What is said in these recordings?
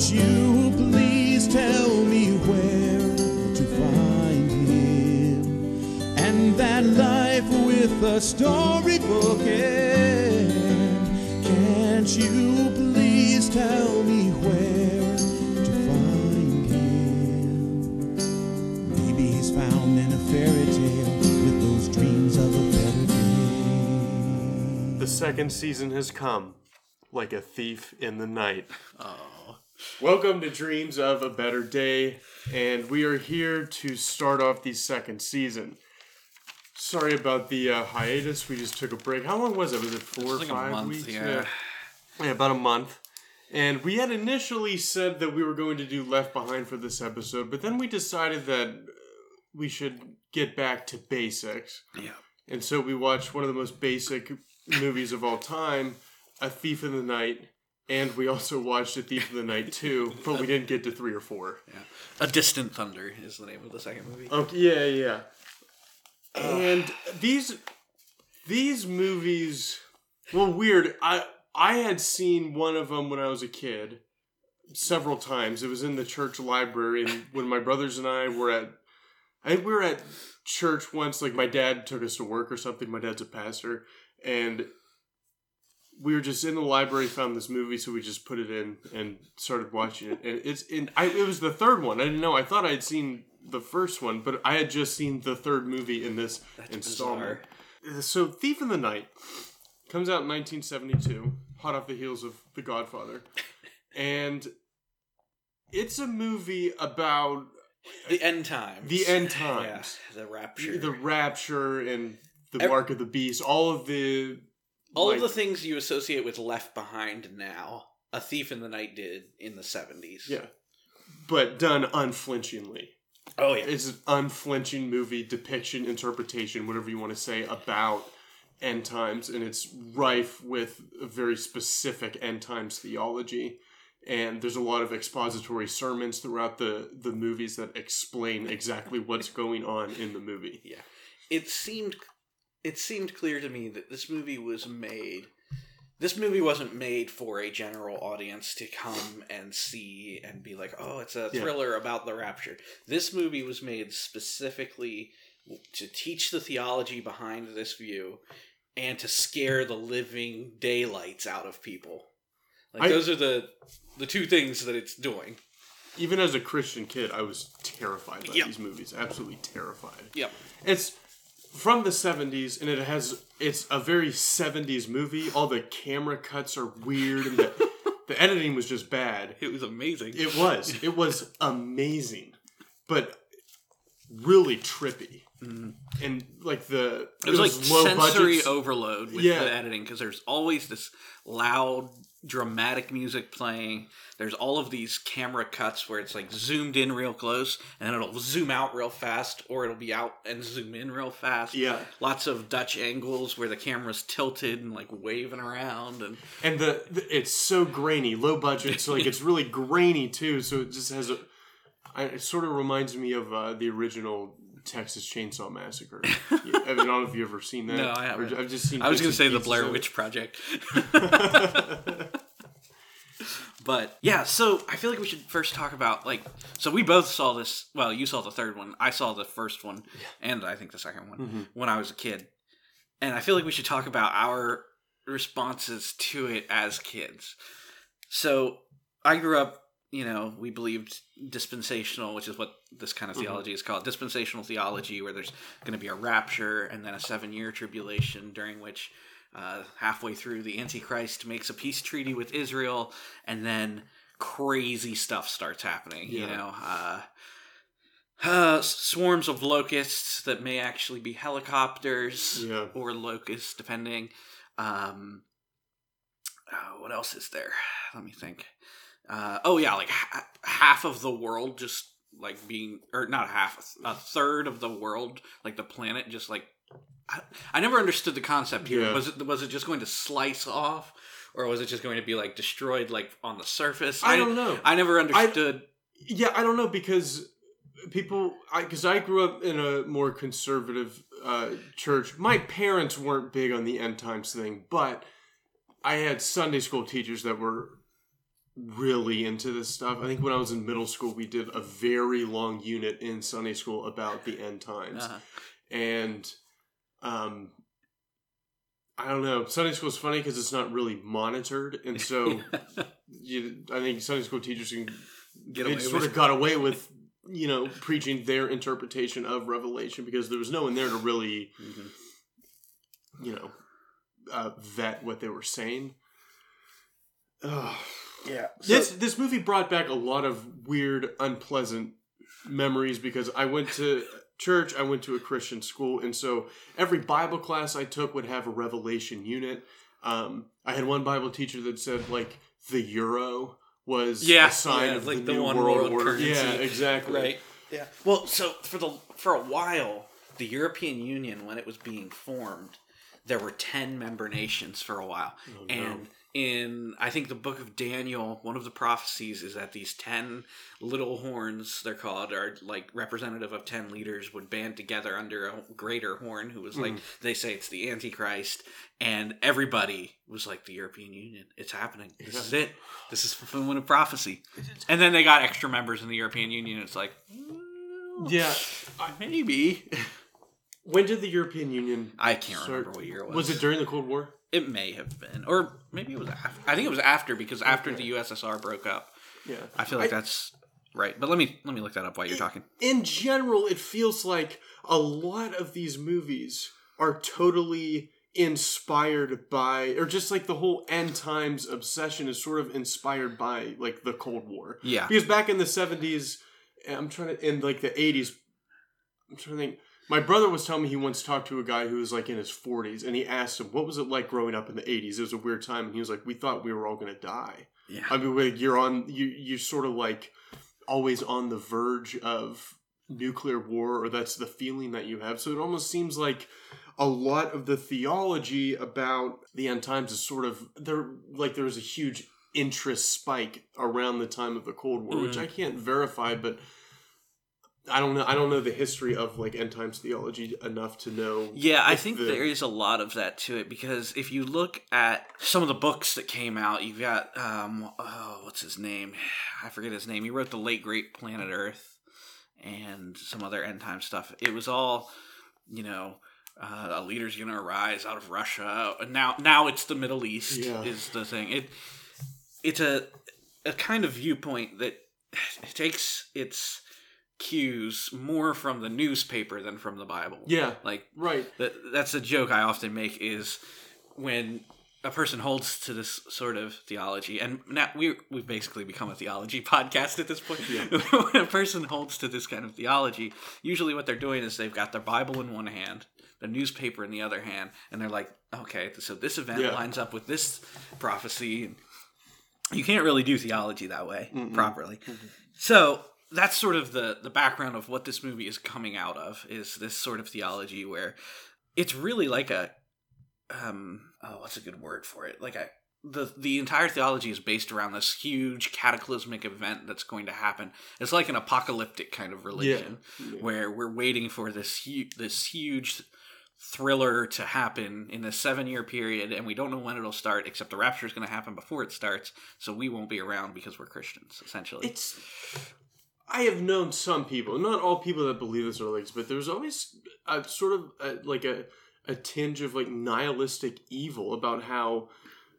Won't you please tell me where to find him? And that life with a storybook end. Can't you please tell me where to find him? Maybe he's found in a fairy tale with those dreams of a better day. The second season has come, like a thief in the night. Oh. Welcome to Dreams of a Better Day, and we are here to start off the second season. Sorry about the uh, hiatus. We just took a break. How long was it? Was it four or like five month, weeks? yeah. yeah, about a month. And we had initially said that we were going to do Left Behind for this episode, but then we decided that we should get back to basics. Yeah. And so we watched one of the most basic movies of all time, A Thief in the Night, and we also watched A Thief of the Night 2, but we didn't get to 3 or 4. Yeah. A Distant Thunder is the name of the second movie. Okay, yeah, yeah. And these these movies well weird. I I had seen one of them when I was a kid several times. It was in the church library and when my brothers and I were at I think we were at church once like my dad took us to work or something. My dad's a pastor and we were just in the library found this movie so we just put it in and started watching it and it's in I it was the third one. I didn't know. I thought I'd seen the first one, but I had just seen the third movie in this installment. Uh, so Thief in the Night comes out in 1972, hot off the heels of The Godfather. And it's a movie about The end times. the end Yeah. times. The rapture. The rapture and the Ev- mark of the beast, all of the All like- of the things you associate with Left Behind now, A Thief in the Night did in the 70s. Yeah. But done unflinchingly. Oh, yeah. It's an unflinching movie depiction, interpretation, whatever you want to say about end times, and it's rife with a very specific end times theology. And there's a lot of expository sermons throughout the the movies that explain exactly what's going on in the movie. Yeah. It seemed it seemed clear to me that this movie was made this movie wasn't made for a general audience to come and see and be like, "Oh, it's a Yeah. thriller about the rapture." This movie was made specifically to teach the theology behind this view and to scare the living daylights out of people. Like I- those are the the two things that it's doing. Even as a Christian kid, I was terrified by Yep. these movies. Absolutely terrified. Yep. It's from the 70s and it has it's a very 70s movie. All the camera cuts are weird and the, the editing was just bad. It was amazing. It was. It was amazing. But really trippy. Mm-hmm. And like the It was, like sensory budget- overload with Yeah. the editing because there's always this loud, dramatic music playing. There's all of these camera cuts where it's like zoomed in real close and then it'll zoom out real fast or it'll be out and zoom in real fast. Yeah. Lots of Dutch angles where the camera's tilted and like waving around and and the, the it's so grainy, low budget, so like it's really grainy too. So it just has a. I, it sort of reminds me of uh, the original Texas Chainsaw Massacre. I, don't know if you've ever seen that. No, I haven't. I've just seen. I was going to say the Blair. Witch Project. but yeah, so I feel like we should first talk about like so we both saw this. Well, you saw the third one. I saw the first one, and I think the second one Mhm. when I was a kid. And I feel like we should talk about our responses to it as kids. So I grew up, you know, we believed dispensational, which is what this kind of Mhm. theology is called dispensational theology, where there's going to be a rapture and then a seven year tribulation during which uh, halfway through the Antichrist makes a peace treaty with Israel and then crazy stuff starts happening, you know. Uh, uh, swarms of locusts that may actually be helicopters Yeah. or locusts, depending. Um, uh, what else is there? Let me think. Uh, oh yeah, like ha- half of the world just like being, or not half, a third of the world, like the planet, just like. I, I never understood the concept here. Yeah. Was it was it just going to slice off, or was it just going to be like destroyed, like on the surface? I don't know. I never understood. Yeah, I don't know because people, because I, grew up in a more conservative uh, church. My parents weren't big on the end times thing, but I had Sunday school teachers that were really into this stuff. I think when I was in middle school, we did a very long unit in Sunday school about the end times, Uh-huh. and um, I don't know. Sunday school is funny because it's not really monitored, and so you, I think Sunday school teachers can Get they away sort with of got away with you know preaching their interpretation of Revelation because there was no one there to really Mhm. you know uh, vet what they were saying. Ugh. Yeah. This this movie brought back a lot of weird, unpleasant memories because I went to church, I went to a Christian school, and so every Bible class I took would have a Revelation unit. Um, I had one Bible teacher that said like the euro was Yeah, a sign yeah, of like the the new one world, world order. currency. Yeah, exactly. Right. Yeah. Well, so for the for a while, the European Union, when it was being formed, there were ten member nations for a while, Oh, no. and in I think the book of Daniel, one of the prophecies is that these ten little horns, they're called, are like representative of ten leaders would band together under a greater horn, who was like Mhm. they say it's the Antichrist, and everybody was like the European Union. It's happening. This is it. This is fulfillment of prophecy. And then they got extra members in the European Union. It's like, well, Yeah. maybe. When did the European Union? I can't start- remember what year it was. Was it during the Cold War? It may have been, or maybe it was after. I think it was after because after Okay. the USSR broke up. Yeah. I feel like I- that's right. But let me let me look that up while you're talking. in general, it feels like a lot of these movies are totally inspired by, or just like the whole end times obsession is sort of inspired by like the Cold War. Yeah. Because back in the 70s, I'm trying to, in like the 80s, I'm trying to think. My brother was telling me he once talked to a guy who was like in his 40s, and he asked him, What was it like growing up in the 80s? It was a weird time. And he was like, We thought we were all going to die. Yeah. I mean, like, you're on, you, you're sort of like always on the verge of nuclear war, or that's the feeling that you have. So it almost seems like a lot of the theology about the end times is sort of there, like there was a huge interest spike around the time of the Cold War, which Mhm. I can't verify, but. I don't know. I don't know the history of like end times theology enough to know. Yeah, I think the- there is a lot of that to it because if you look at some of the books that came out, you've got um, oh, what's his name? I forget his name. He wrote the late great Planet Earth and some other end time stuff. It was all, you know, uh, a leader's going to arise out of Russia. Now, now it's the Middle East Yeah. is the thing. It it's a a kind of viewpoint that takes its cues more from the newspaper than from the Bible. Yeah, Like right. that, that's a joke I often make is when a person holds to this sort of theology, and now we we've basically become a theology podcast at this point. Yeah. when a person holds to this kind of theology, usually what they're doing is they've got their Bible in one hand, the newspaper in the other hand, and they're like, okay, so this event Yeah. lines up with this prophecy. And you can't really do theology that way Mm-mm. properly. So that's sort of the the background of what this movie is coming out of is this sort of theology where it's really like a um oh what's a good word for it like a the the entire theology is based around this huge cataclysmic event that's going to happen. It's like an apocalyptic kind of religion Yeah. where we're waiting for this huge this huge thriller to happen in a seven year period and we don't know when it'll start except the rapture is going to happen before it starts so we won't be around because we're christians essentially It's. I have known some people, not all people that believe this are like, but there's always a sort of a, like a a tinge of like nihilistic evil about how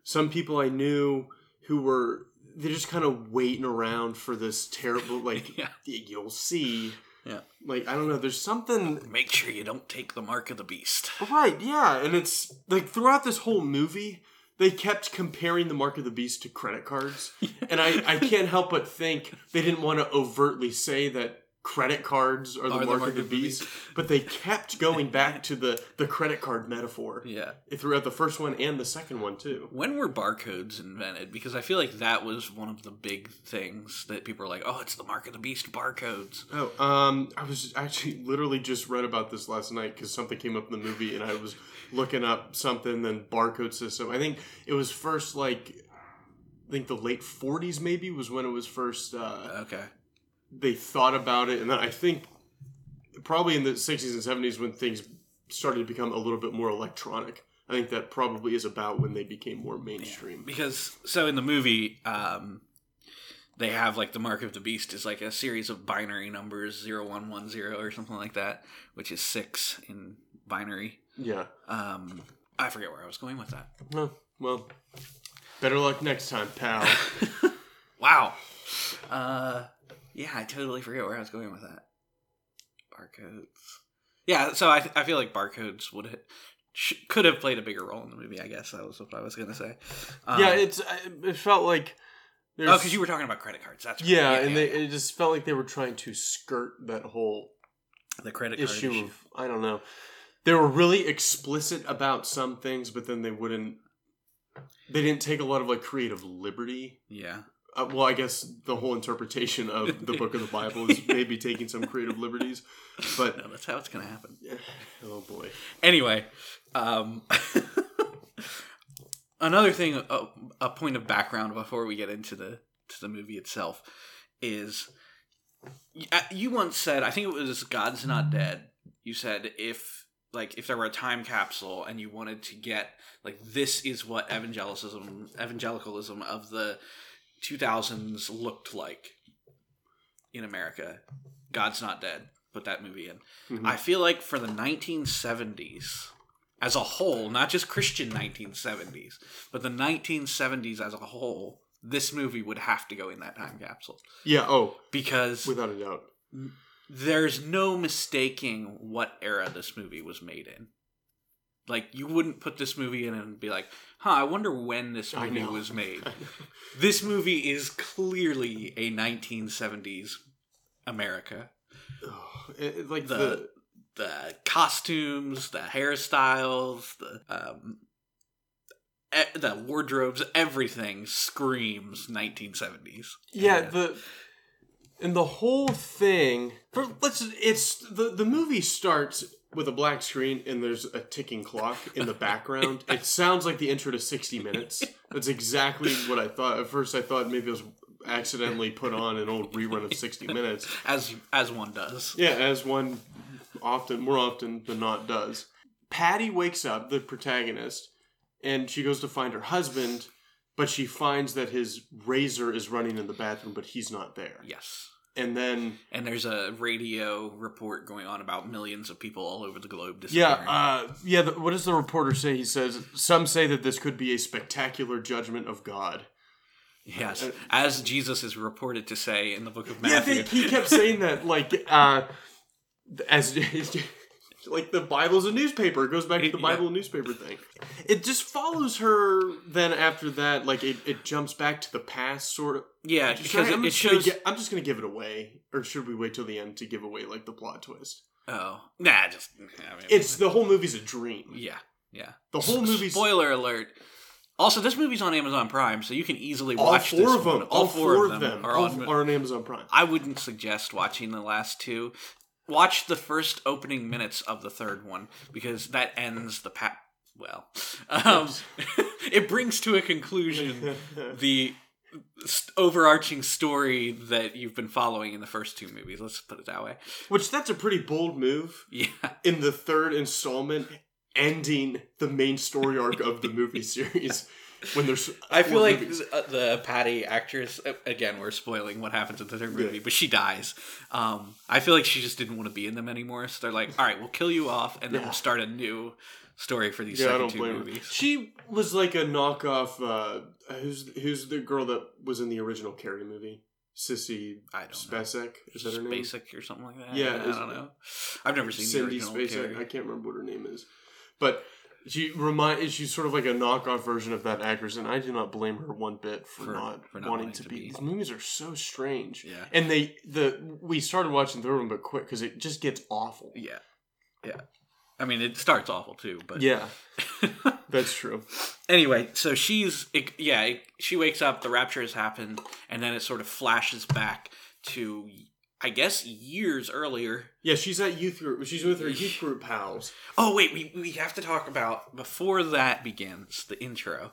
some people I knew who were they're just kind of waiting around for this terrible like Yeah. you'll see. Yeah. Like I don't know, there's something make sure you don't take the mark of the beast Right, yeah, and it's like throughout this whole movie, they kept comparing the Mark of the Beast to credit cards, and I, I can't help but think they didn't want to overtly say that credit cards are the, mark, of the beast, but they kept going back to the the credit card metaphor. Yeah. Throughout the first one and the second one too. when were barcodes invented? Because i feel like that was one of the big things that people are like oh it's the mark of the beast barcodes. Oh, um, I was actually literally just read about this last night because something came up in the movie, and I was looking up something. Then barcode system. I think it was first like, I think the late '40s maybe was when it was first. Uh, okay they thought about it, and then I think probably in the '60s and '70s when things started to become a little bit more electronic. I think that probably is about when they became more mainstream. because so in the movie um they have like the mark of the beast is like a series of binary numbers 0110 or something like that, which is six in binary. Yeah. Um, I forget where I was going with that. Oh, well, better luck next time, pal. Wow. Uh, yeah, I totally forget where I was going with that. Barcodes. Yeah, so I, I feel like barcodes would have, sh- could have played a bigger role in the movie. I guess that was what I was gonna say. Um, yeah, it's it felt like there's, oh, because you were talking about credit cards. That's right. yeah, and they it just felt like they were trying to skirt that whole the credit card issue, issue. of I don't know. They were really explicit about some things, but then they wouldn't. They didn't take a lot of like creative liberty. Yeah. Uh, well, I guess the whole interpretation of the book of the Bible is maybe taking some creative liberties, but No, that's how it's gonna happen. oh boy, Anyway, um, another thing, a, a point of background before we get into the to the movie itself is uh, you once said, I think it was God's Not Dead. You said if like if there were a time capsule and you wanted to get like this is what evangelicism evangelicalism of the 2000s looked like in America. God's Not Dead. Put that movie in. Mhm. I feel like for the 1970s as a whole, not just Christian 1970s, but the 1970s as a whole, this movie would have to go in that time capsule yeah, oh, because without a doubt, there's no mistaking what era this movie was made in. Like you wouldn't put this movie in and be like, "Huh, I wonder when this movie was made." this movie is clearly a 1970s America. It- like The- the, the costumes, the hairstyles, the um, e- the wardrobes, everything screams 1970s. yeah uh, the and the whole thing. For, let's it's the the movie starts with a black screen and there's a ticking clock in the background. It sounds like the intro to 60 Minutes. That's exactly what I thought. At first, I thought maybe it was accidentally put on an old rerun of 60 Minutes. as as one does. Yeah, as one often, more often than not, does. Patty wakes up, the protagonist, and she goes to find her husband, but she finds that his razor is running in the bathroom, but he's not there. Yes. And then, And there's a radio report going on about millions of people all over the globe yeah, disappearing. uh, yeah. The, what does the reporter say? He says some say that this could be a spectacular judgment of God. yes, uh, as Jesus is reported to say in the book of Yeah, Matthew. they, he kept saying that, like, uh, as like the Bible's a newspaper. It goes back to the Bible and newspaper thing. It just follows her. Then after that, like it, it jumps back to the past, sort of. yeah, because I- it, I'm it shows. gi- I'm just gonna give it away, or should we wait till the end to give away like the plot twist? oh, nah, just. I mean, It's the whole movie's a dream. yeah, yeah. The whole movie's Spoiler alert. Also, this movie's on Amazon Prime, so you can easily all watch four this of them. one. All four of them are on. are on Amazon Prime. I wouldn't suggest watching the last two. Watch the first opening minutes of the third one because that ends the pa- well. Um, it brings to a conclusion the st- overarching story that you've been following in the first two movies. Let's put it that way. Which that's a pretty bold move. Yeah, in the third installment ending the main story arc of the movie series when there's I feel like movies. uh, the Patty actress uh, again. We're spoiling what happens in the third movie, but she dies. Um, I feel like she just didn't want to be in them anymore. So they're like, "All right, we'll kill you off, and then Yeah. we'll start a new story for these yeah, I second don't two blame her. She was like a knockoff. Uh, who's who's the girl that was in the original Carrie movie? Sissy I don't know. Spacek is that her name? Basic or something like that. Yeah, I don't know. I've never seen Cindy the original. Spacek. I can't remember what her name is, but she remind she's sort of like a knockoff version of that actress, and I do not blame her one bit for, For- not, for not wanting wanting to to be. be. These movies are so strange, Yeah, and they the we started watching the third one, but quick because it just gets awful. yeah, yeah. I mean, it starts awful too, but Yeah, that's true. anyway, so she's it, yeah, it, she wakes up, the rapture has happened, and then it sort of flashes back to I guess years earlier. Yeah, she's at youth group. She's with her youth group pals. Oh wait, we we have to talk about before that begins the intro.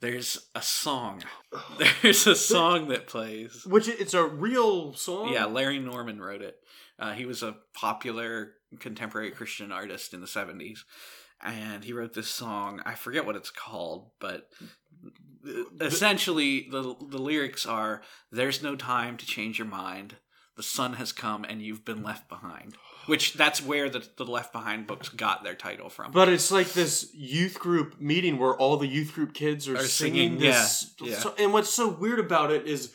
There's a song. There's a song that plays. Which it's a real song. Yeah, Larry Norman wrote it. Uh, he was a popular contemporary Christian artist in the 70s. And he wrote this song. I forget what it's called, but essentially the the lyrics are there's no time to change your mind the sun has come and you've been left behind which that's where the, the left behind books got their title from But it's like this youth group meeting where all the youth group kids are, Are singing, singing, this. yeah, yeah. so- and what's so weird about it is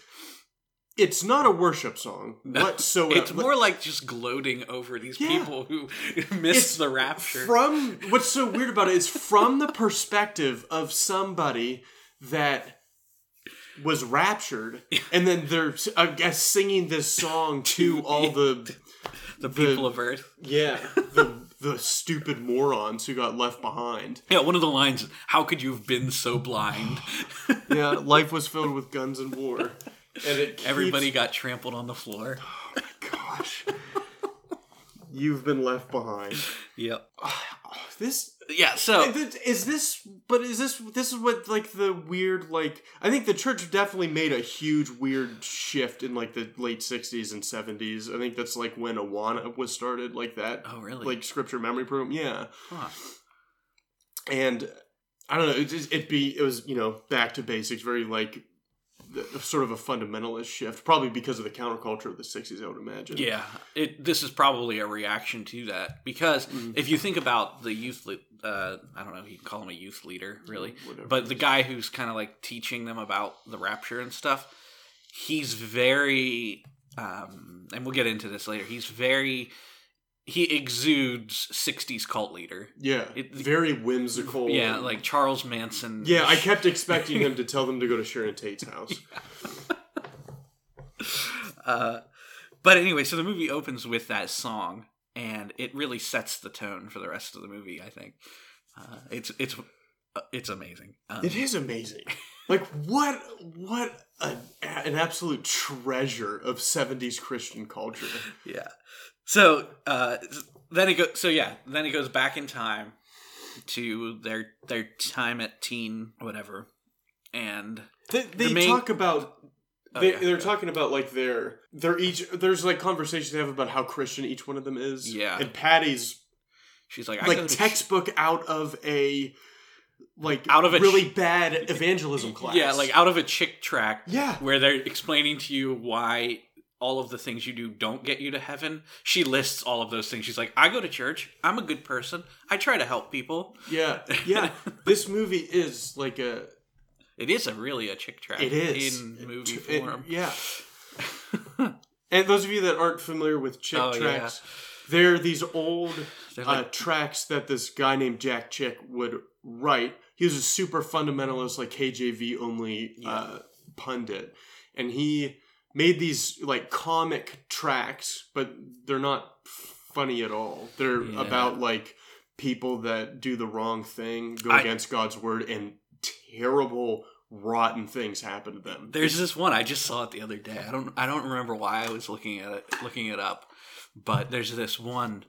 it's not a worship song whatsoever. it's more like just gloating over these Yeah. people who missed It's the rapture from what's so weird about it is from the perspective of somebody that was raptured and then they're i guess singing this song to all the the people of earth. Yeah the the stupid morons who got left behind. Yeah one of the lines is, how could you have been so blind? Yeah life was filled with guns and war and it keeps- everybody got trampled on the floor. Oh my gosh. You've been left behind. Yep. This yeah so is this but is this this is what like the weird like i think the church definitely made a huge weird shift in like the late 60s and 70s i think that's like when awana was started like that oh really? like scripture memory program yeah. Huh. and i don't know it, it be it was you know back to basics very like sort of a fundamentalist shift probably because of the counterculture of the 60s i would imagine Yeah, it. This is probably a reaction to that because Mm-hmm. if you think about the youth, uh, I don't know if you can call him a youth leader, really, Whatever. but the guy who's kind of like teaching them about the rapture and stuff, he's very, um, and we'll get into this later. He's very, he exudes '60s cult leader. yeah It- very whimsical Yeah, like Charles Manson. yeah i kept expecting him to tell them to go to sharon tate's house Uh, but anyway, so the movie opens with that song, and it really sets the tone for the rest of the movie. I think uh, it's it's uh, it's amazing. Um, It is amazing. Like what what a, an absolute treasure of 70s Christian culture. Yeah. So uh, then it goes. So yeah, then it goes back in time to their their time at teen whatever, and They, they main- talk about Oh, they, yeah, they're yeah. talking about like their they're each there's like conversations they have about how Christian each one of them is. Yeah. And Patty's she's like, I like textbook out of a like Out of a really ch- bad evangelism class. Yeah, like out of a chick tract. Yeah. Where they're explaining to you why all of the things you do don't get you to heaven. She lists all of those things. She's like, I go to church. I'm a good person. I try to help people. Yeah. Yeah. this movie is like a It is a really a chick tract. It is in movie It- form. yeah. and those of you that aren't familiar with Chick Oh, yeah. tracts, they're these old They're uh, tracts that this guy named Jack Chick would write. He was a super fundamentalist, like KJV only uh, pundit, and he made these like comic tracts, but they're not funny at all. They're Yeah. about like people that do the wrong thing, go I- against God's word, and terrible, rotten things happen to them. There's this one I just saw it the other day. I don't I don't remember why I was looking at it looking it up, but there's this one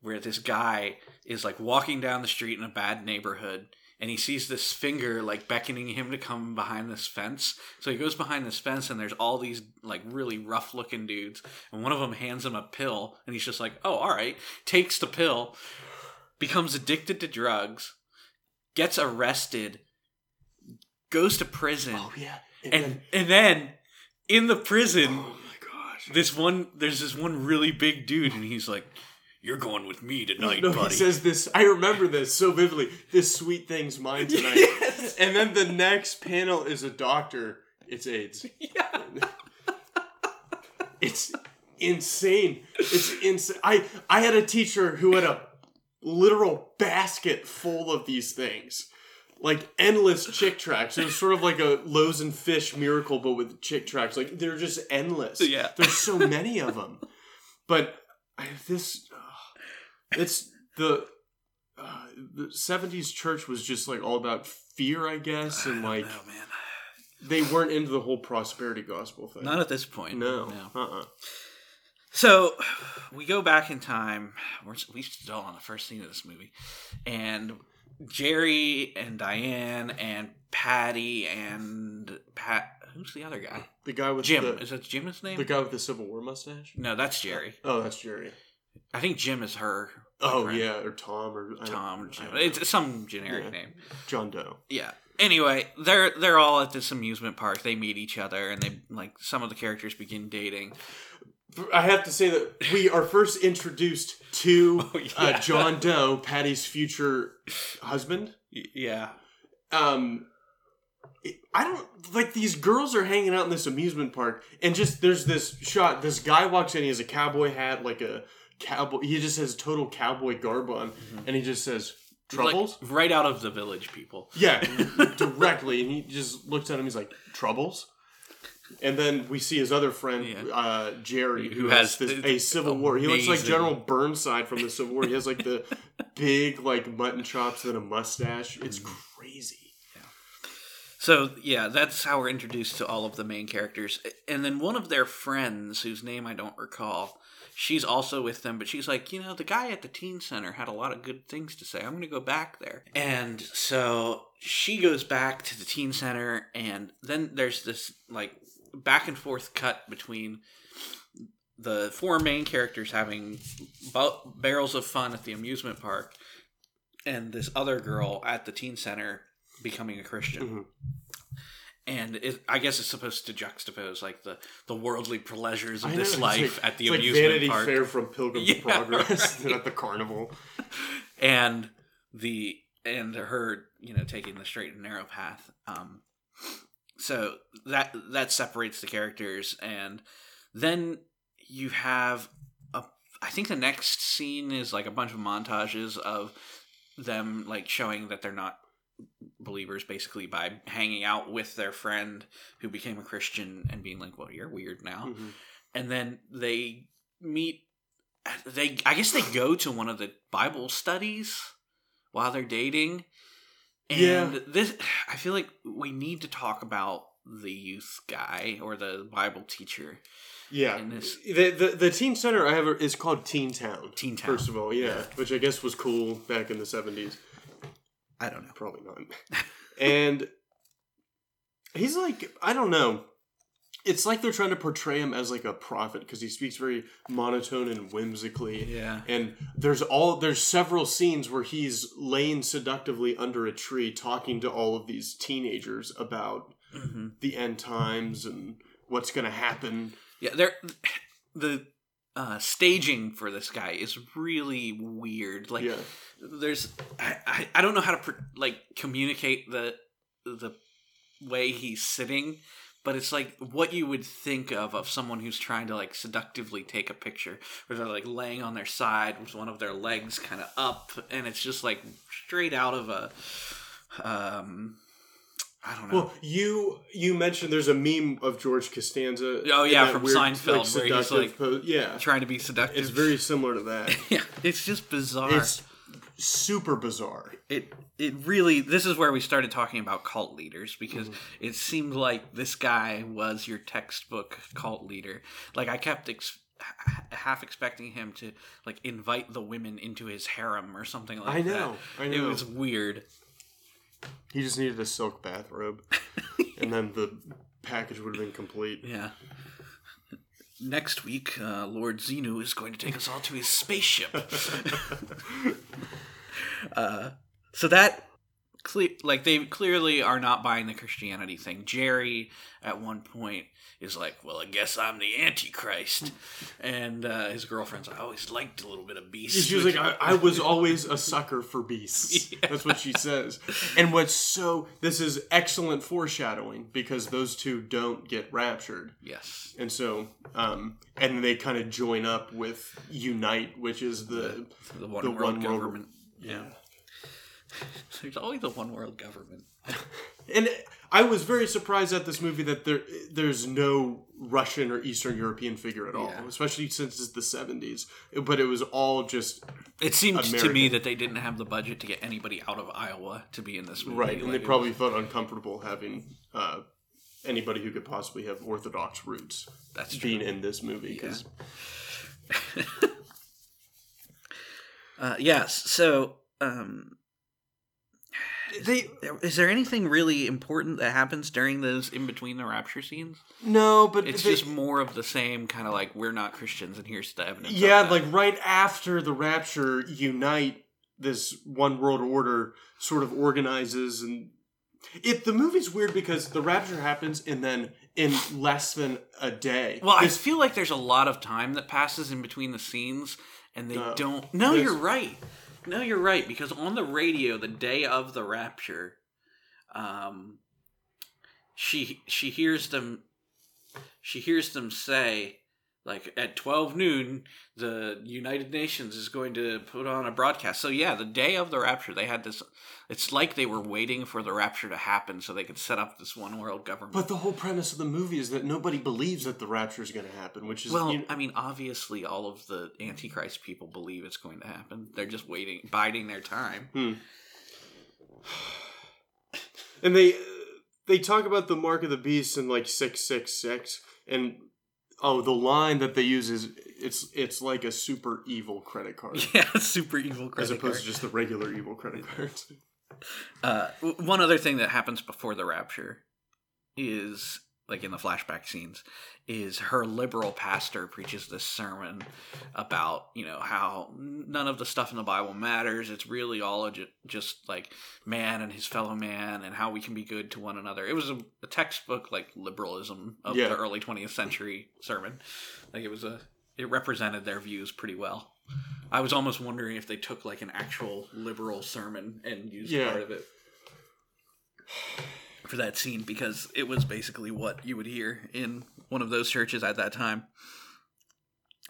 where this guy is like walking down the street in a bad neighborhood and he sees this finger like beckoning him to come behind this fence. So he goes behind this fence and there's all these like really rough looking dudes and one of them hands him a pill and he's just like, "Oh, all right." Takes the pill, becomes addicted to drugs, gets arrested, goes to prison Oh yeah, and, and then, and then in the prison oh my gosh, this one there's this one really big dude and he's like you're going with me tonight no, buddy he says this. I remember this so vividly. This sweet thing's mine tonight. Yes. And then the next panel is a doctor. It's AIDS. yeah. It's insane. It's insane. I I had a teacher who had a literal basket full of these things. Like endless chick tracts. It was sort of like a loaves and fish miracle, but with chick tracts. Like they're just endless. Yeah. There's so many of them. But I, this, it's the uh, the '70s church was just like all about fear, I guess, and like oh man they weren't into the whole prosperity gospel thing. not at this point no. Uh-uh. so we go back in time we're we still on the first scene of this movie and jerry and diane and patty and pat who's the other guy The guy with jim the, is that Jim's name the guy with the Civil War mustache. no that's jerry Oh, that's Jerry. I think jim is her Oh boyfriend. yeah, or Tom or tom or jim it's some generic Yeah. name John Doe. Yeah. anyway, they're they're all at this amusement park. They meet each other, and they like some of the characters begin dating. I have to say that we are first introduced to Oh, yeah. uh, John Doe, Patty's future husband. Yeah, Um, I don't like these girls are hanging out in this amusement park, and just there's this shot. This guy walks in. He has a cowboy hat, like a cowboy. He just has total cowboy garb on, and he just says troubles. Mm-hmm. like right out of the village people. Yeah, directly, and he just looks at him. He's like, "Troubles." And then we see his other friend, Yeah. uh, Jerry, who, Who has, has this, a Civil War. He looks like General Burnside from the Civil War. He has like the big, like mutton chops and a mustache. It's Mm-hmm. crazy. So yeah, that's how we're introduced to all of the main characters, and then one of their friends, whose name I don't recall, she's also with them, but she's like, you know, the guy at the teen center had a lot of good things to say. I'm going to go back there, and so she goes back to the teen center, and then there's this like back and forth cut between the four main characters having ba- barrels of fun at the amusement park, and this other girl at the teen center becoming a Christian Mhm. And it, I guess it's supposed to juxtapose like the the worldly pleasures of this life like- at the it's like amusement Vanity park, Fair from Pilgrim's Yeah, Progress right. at the carnival. and the and her you know taking the straight and narrow path. Um, so that that separates the characters, and then you have a. I think the next scene is like a bunch of montages of them like showing that they're not believers basically by hanging out with their friend who became a Christian and being like, "Well, you're weird now." Mhm. And then they meet they I guess they go to one of the Bible studies while they're dating. And Yeah. this I feel like we need to talk about the youth guy or the Bible teacher Yeah, the, the the teen center I have is called Teen Town. Teen Town. First of all, yeah, which I guess was cool back in the seventies. I don't know. Probably not. and he's like, I don't know. It's like they're trying to portray him as like a prophet because he speaks very monotone and whimsically. Yeah. And there's all there's several scenes where he's laying seductively under a tree talking to all of these teenagers about hmm the end times and what's going to happen. Yeah, there the uh, staging for this guy is really weird. Like yeah. there's I, I, I don't know how to pr- like communicate the the way he's sitting but it's like what you would think of of someone who's trying to like seductively take a picture where they're like laying on their side with one of their legs kind of up and it's just like straight out of a um i don't know Well, you you mentioned there's a meme of George Costanza. Oh, yeah, from weird, Seinfeld, where he's, like- pose. yeah, trying to be seductive it's very similar to that. yeah it's just bizarre It's super bizarre. it it really this is where we started talking about cult leaders because Mm-hmm. it seemed like this guy was your textbook cult leader like i kept ex- half expecting him to like invite the women into his harem or something like that. I know, that I know. it was weird He just needed a silk bathrobe, and then the package would have been complete. yeah. Next week uh, lord Xenu is going to take us all to his spaceship. Uh, so that cle- like they clearly are not buying the Christianity thing. Jerry at one point is like, "Well, I guess I'm the Antichrist," and uh, his girlfriend's, "I always liked a little bit of beast." She was like, I, I was always a sucker for beasts. Yeah. That's what she says. And what's so, this is excellent foreshadowing because those two don't get raptured. "Yes, And so, um, and they kind of join up with Unite, which is the, the one the world one world- government." yeah. There's always a one world government. and I was very surprised at this movie that there there's no Russian or Eastern European figure at all, Yeah. especially since it's the 70s. But it was all just It seemed to me that they didn't have the budget to get anybody out of Iowa to be in this movie. right, and they probably felt uncomfortable having uh, anybody who could possibly have Orthodox roots was- that's true. being in this movie because Uh, yes. So, um, they is there anything really important that happens during those in between the rapture scenes? no, but It's they- just more of the same kind of like we're not Christians and here's the evidence. yeah, like right after the rapture, Unite this one world order sort of organizes and It the movie's weird because the rapture happens and then in less than a day. Well, I feel like there's a lot of time that passes in between the scenes, and they No. don't. No, you're right. No, you're right because on the radio, the day of the rapture, um, she she hears them. She hears them say, like at twelve noon, the United Nations is going to put on a broadcast. So yeah, the day of the rapture, they had this. It's like they were waiting for the rapture to happen so they could set up this one world government. but the whole premise of the movie is that nobody believes that the rapture is going to happen, which is Well, you know- I mean, obviously, all of the Antichrist people believe it's going to happen. They're just waiting, biding their time. Hmm. and they they talk about the mark of the beast in like 666 and oh the line that they use is it's it's like a super evil credit card Yeah, super evil as opposed card. to just the regular evil credit cards Uh, one other thing that happens before the rapture is like in the flashback scenes is her liberal pastor preaches this sermon about you know how none of the stuff in the bible matters. It's really all just like man and his fellow man and how we can be good to one another. It was a, a textbook like liberalism of Yeah. the early 20th century sermon. Like it was a it represented their views pretty well. I was almost wondering if they took like an actual liberal sermon and used Yeah. part of it for that scene because it was basically what you would hear in one of those churches at that time.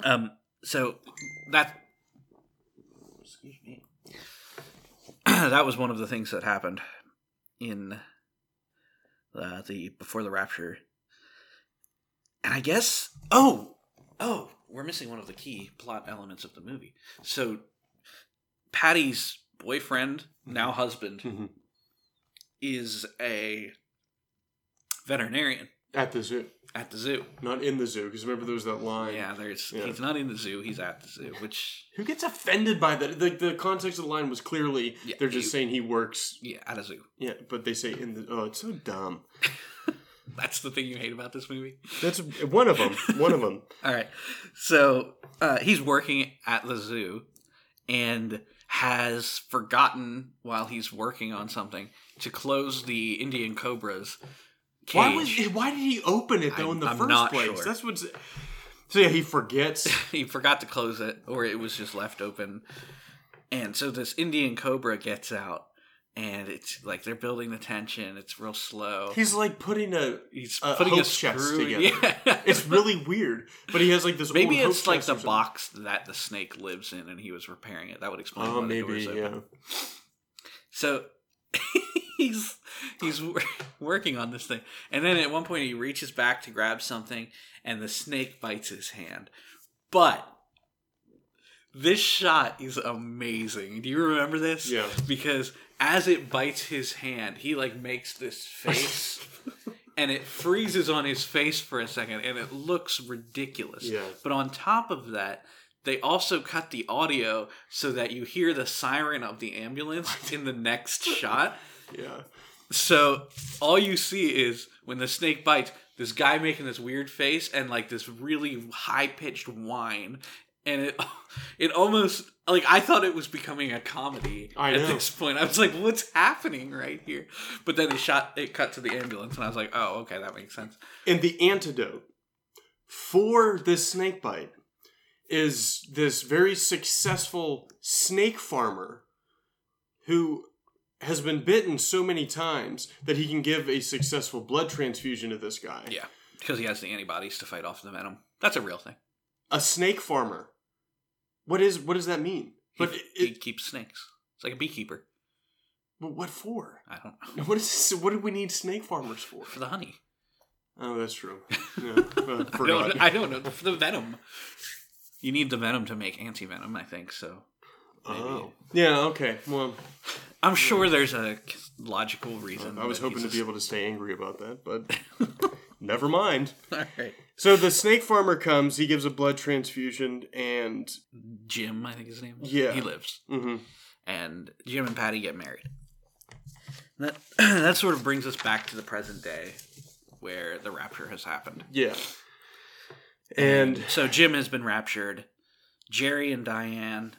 Um, so that excuse me, that was one of the things that happened in uh, the before the rapture, and I guess oh oh we're missing one of the key plot elements of the movie. So Patty's boyfriend, now husband, Mhm. Is a veterinarian at the zoo at the zoo. not in the zoo because remember there was that line Yeah, there's Yeah. he's not in the zoo, he's at the zoo, which who gets offended by that the, the context of the line was clearly Yeah, they're just saying he works yeah, at a zoo. yeah but they say in the oh it's so dumb That's the thing you hate about this movie. that's one of them one of them All right. So, uh, he's working at the zoo and has forgotten while he's working on something to close the Indian cobra's cage. Why was why did he open it though I'm- in the I'm first place? sure. That's what's so yeah he forgets. he forgot to close it or it was just left open and so this indian cobra gets out and it's like they're building the tension it's real slow He's like putting a. he's a putting a chest screw together. yeah It's really weird, but he has like this. maybe it's like the box that the snake lives in and he was repairing it that would explain Oh, maybe yeah. So he's he's working on this thing, and then at one point he reaches back to grab something, and the snake bites his hand. But this shot is amazing. Do you remember this? Yeah. Because as it bites his hand, he like makes this face. And it freezes on his face for a second, and it looks ridiculous. Yeah. But on top of that, they also cut the audio so that you hear the siren of the ambulance in the next shot. Yeah. So all you see is when the snake bites, this guy making this weird face and like this really high pitched whine, and it it almost like I thought it was becoming a comedy I at know. this point. I was like, "What's happening right here?" But then it shot it cut to the ambulance, and I was like, "Oh, okay, that makes sense." And the antidote for this snake bite is this very successful snake farmer who has been bitten so many times that he can give a successful blood transfusion to this guy. Yeah, because he has the antibodies to fight off the venom. That's a real thing. A snake farmer. What is what does that mean? He, But it, he keeps snakes. It's like a beekeeper. but what for? I don't know What is this, what do we need snake farmers for? for the honey. Oh, that's true. Yeah, uh, I don't, I don't know for the venom. You need the venom to make anti venom, I think. So Oh, yeah. Okay. Well, I'm sure there's a logical reason. I was hoping to be able to stay angry about that, but never mind. All right, So the snake farmer comes. He gives a blood transfusion, and Jim, I think his name. is. Yeah. he lives, mhm. and Jim and Patty get married. That that sort of brings us back to the present day, where the rapture has happened. yeah, and So Jim has been raptured. Jerry and Diane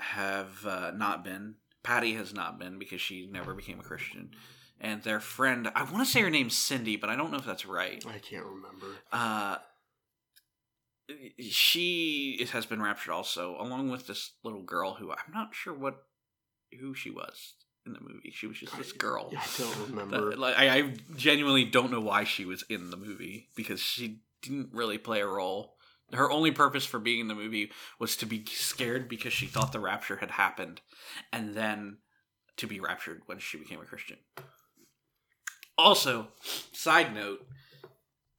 have uh, not been. Patty has not been because she never became a Christian. And their friend. I want to say her name's Cindy, but I don't know if that's right. I can't remember. Uh, she has been raptured also, along with this little girl who I'm not sure what who she was in the movie. She was just this girl. I don't remember. That- like, I, I genuinely don't know why she was in the movie because she didn't really play a role. Her only purpose for being in the movie was to be scared because she thought the rapture had happened, and then to be raptured when she became a Christian. Also, side note,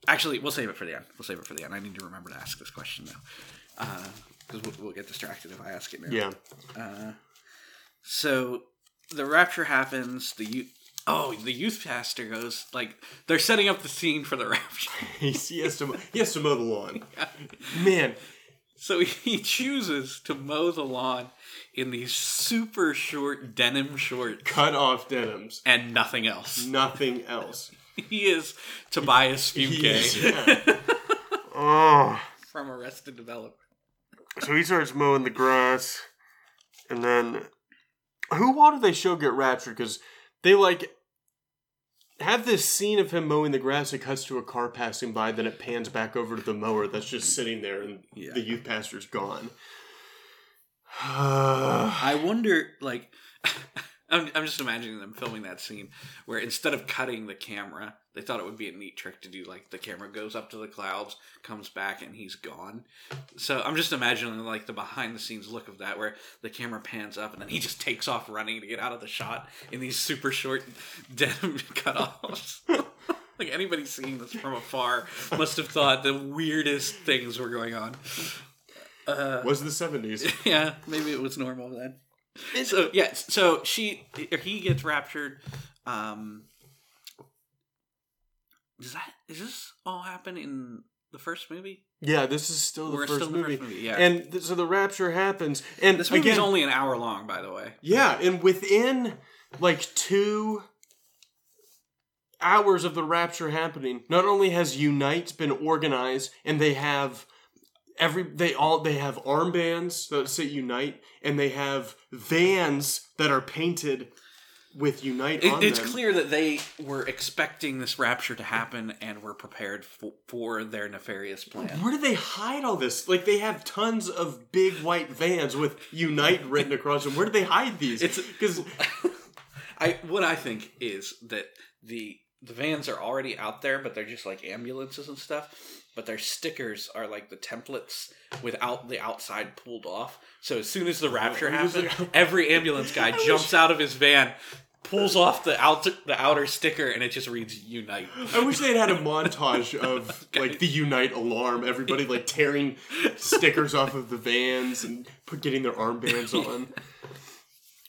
actually, we'll save it for the end. We'll save it for the end. I need to remember to ask this question now, because we'll, we'll get distracted if I ask it now. yeah. Uh, so the rapture happens. The youth. Oh, the youth pastor goes like they're setting up the scene for the rapture. He has to he has to mow the lawn. Man, So he chooses to mow the lawn in these super short denim shorts cut off denims. and nothing else. Nothing else. He is Tobias He Fünke is, yeah. oh. from Arrested Development. So he starts mowing the grass, and then who do they show get raptured? Because they like have this scene of him mowing the grass. It cuts to a car passing by, then it pans back over to the mower that's just sitting there, and Yeah. the youth pastor's gone. I wonder, like, I'm, I'm just imagining them filming that scene where instead of cutting the camera, they thought it would be a neat trick to do like the camera goes up to the clouds, comes back, and he's gone. So I'm just imagining like the behind the scenes look of that where the camera pans up and then he just takes off running to get out of the shot in these super short denim cutoffs. like anybody seeing this from afar must have thought the weirdest things were going on. Uh, was the seventies. yeah, maybe it was normal then. So yeah, so she he gets raptured. Um, does that is this all happen in the first movie? Yeah, this is still the, We're first, still in the movie. first movie, yeah. And th- so the rapture happens, and This movie's again, only an hour long, by the way. Yeah, and within like two hours of the rapture happening, not only has Unite been organized and they have every they all they have armbands that say Unite and they have vans that are painted with Unite It, it's them. clear that they were expecting this rapture to happen and were prepared for, for their nefarious plan. Where do they hide all this? Like they have tons of big white vans with Unite written across them. Where do they hide these? It's- because I what I think is that the the vans are already out there, but they're just like ambulances and stuff. But their stickers are like the templates without the outside pulled off. So as soon as the rapture oh, happens, every ambulance guy jumps out of his van, pulls off the out the outer sticker, and it just reads "Unite." I wish they had had a montage of like the Unite alarm, everybody like tearing stickers off of the vans and getting their armbands on.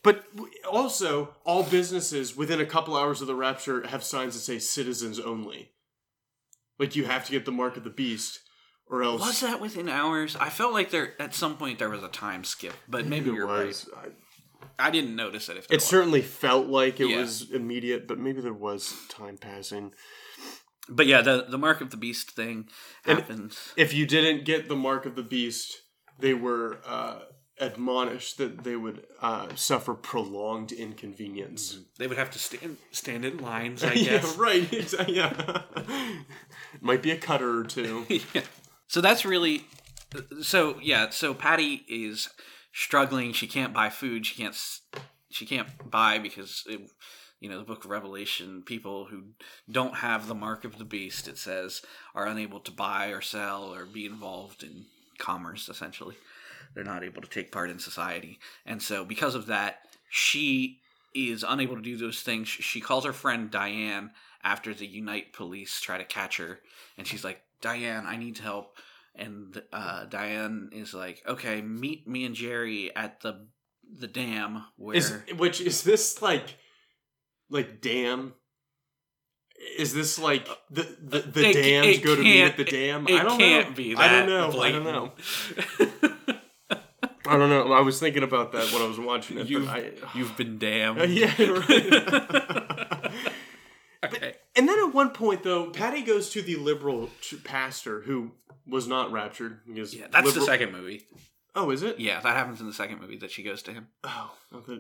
But also, all businesses within a couple hours of the rapture have signs that say "citizens only." Like you have to get the mark of the beast, or else Was that within hours? I felt like there at some point there was a time skip, but maybe it you're was. I- right. I didn't notice it. If there It was. certainly felt like it Yeah. was immediate, but maybe there was time passing. but yeah, the the mark of the beast thing And- happens. if you didn't get the mark of the beast, they were uh, admonished that they would uh, suffer prolonged inconvenience. They would have to stand stand in lines, I yeah, guess. right. Exactly. Yeah. Might be a cutter or two. yeah. So that's really so yeah, so Patty is struggling, she can't buy food, she can't she can't buy because it, you know, the book of Revelation, people who don't have the mark of the beast, it says, are unable to buy or sell or be involved in commerce essentially. They're not able to take part in society. And so because of that, she is unable to do those things. She calls her friend Diane after the Unite police try to catch her, and she's like, "Diane, I need help." And uh, Diane is like, "Okay, meet me and Jerry at the the dam where." Is which is this like like dam? Is this like the the, the It- dams it go to meet at the dam? I don't know. I don't know. I don't know. I don't know. I was thinking about that when I was watching it. You've, I, you've been damned. Yeah, right. okay. and then at one point, though, Patty goes to the liberal pastor who was not raptured. Because Yeah, that's liberal- the second movie. Oh, is it? Yeah, that happens in the second movie that she goes to him. Oh,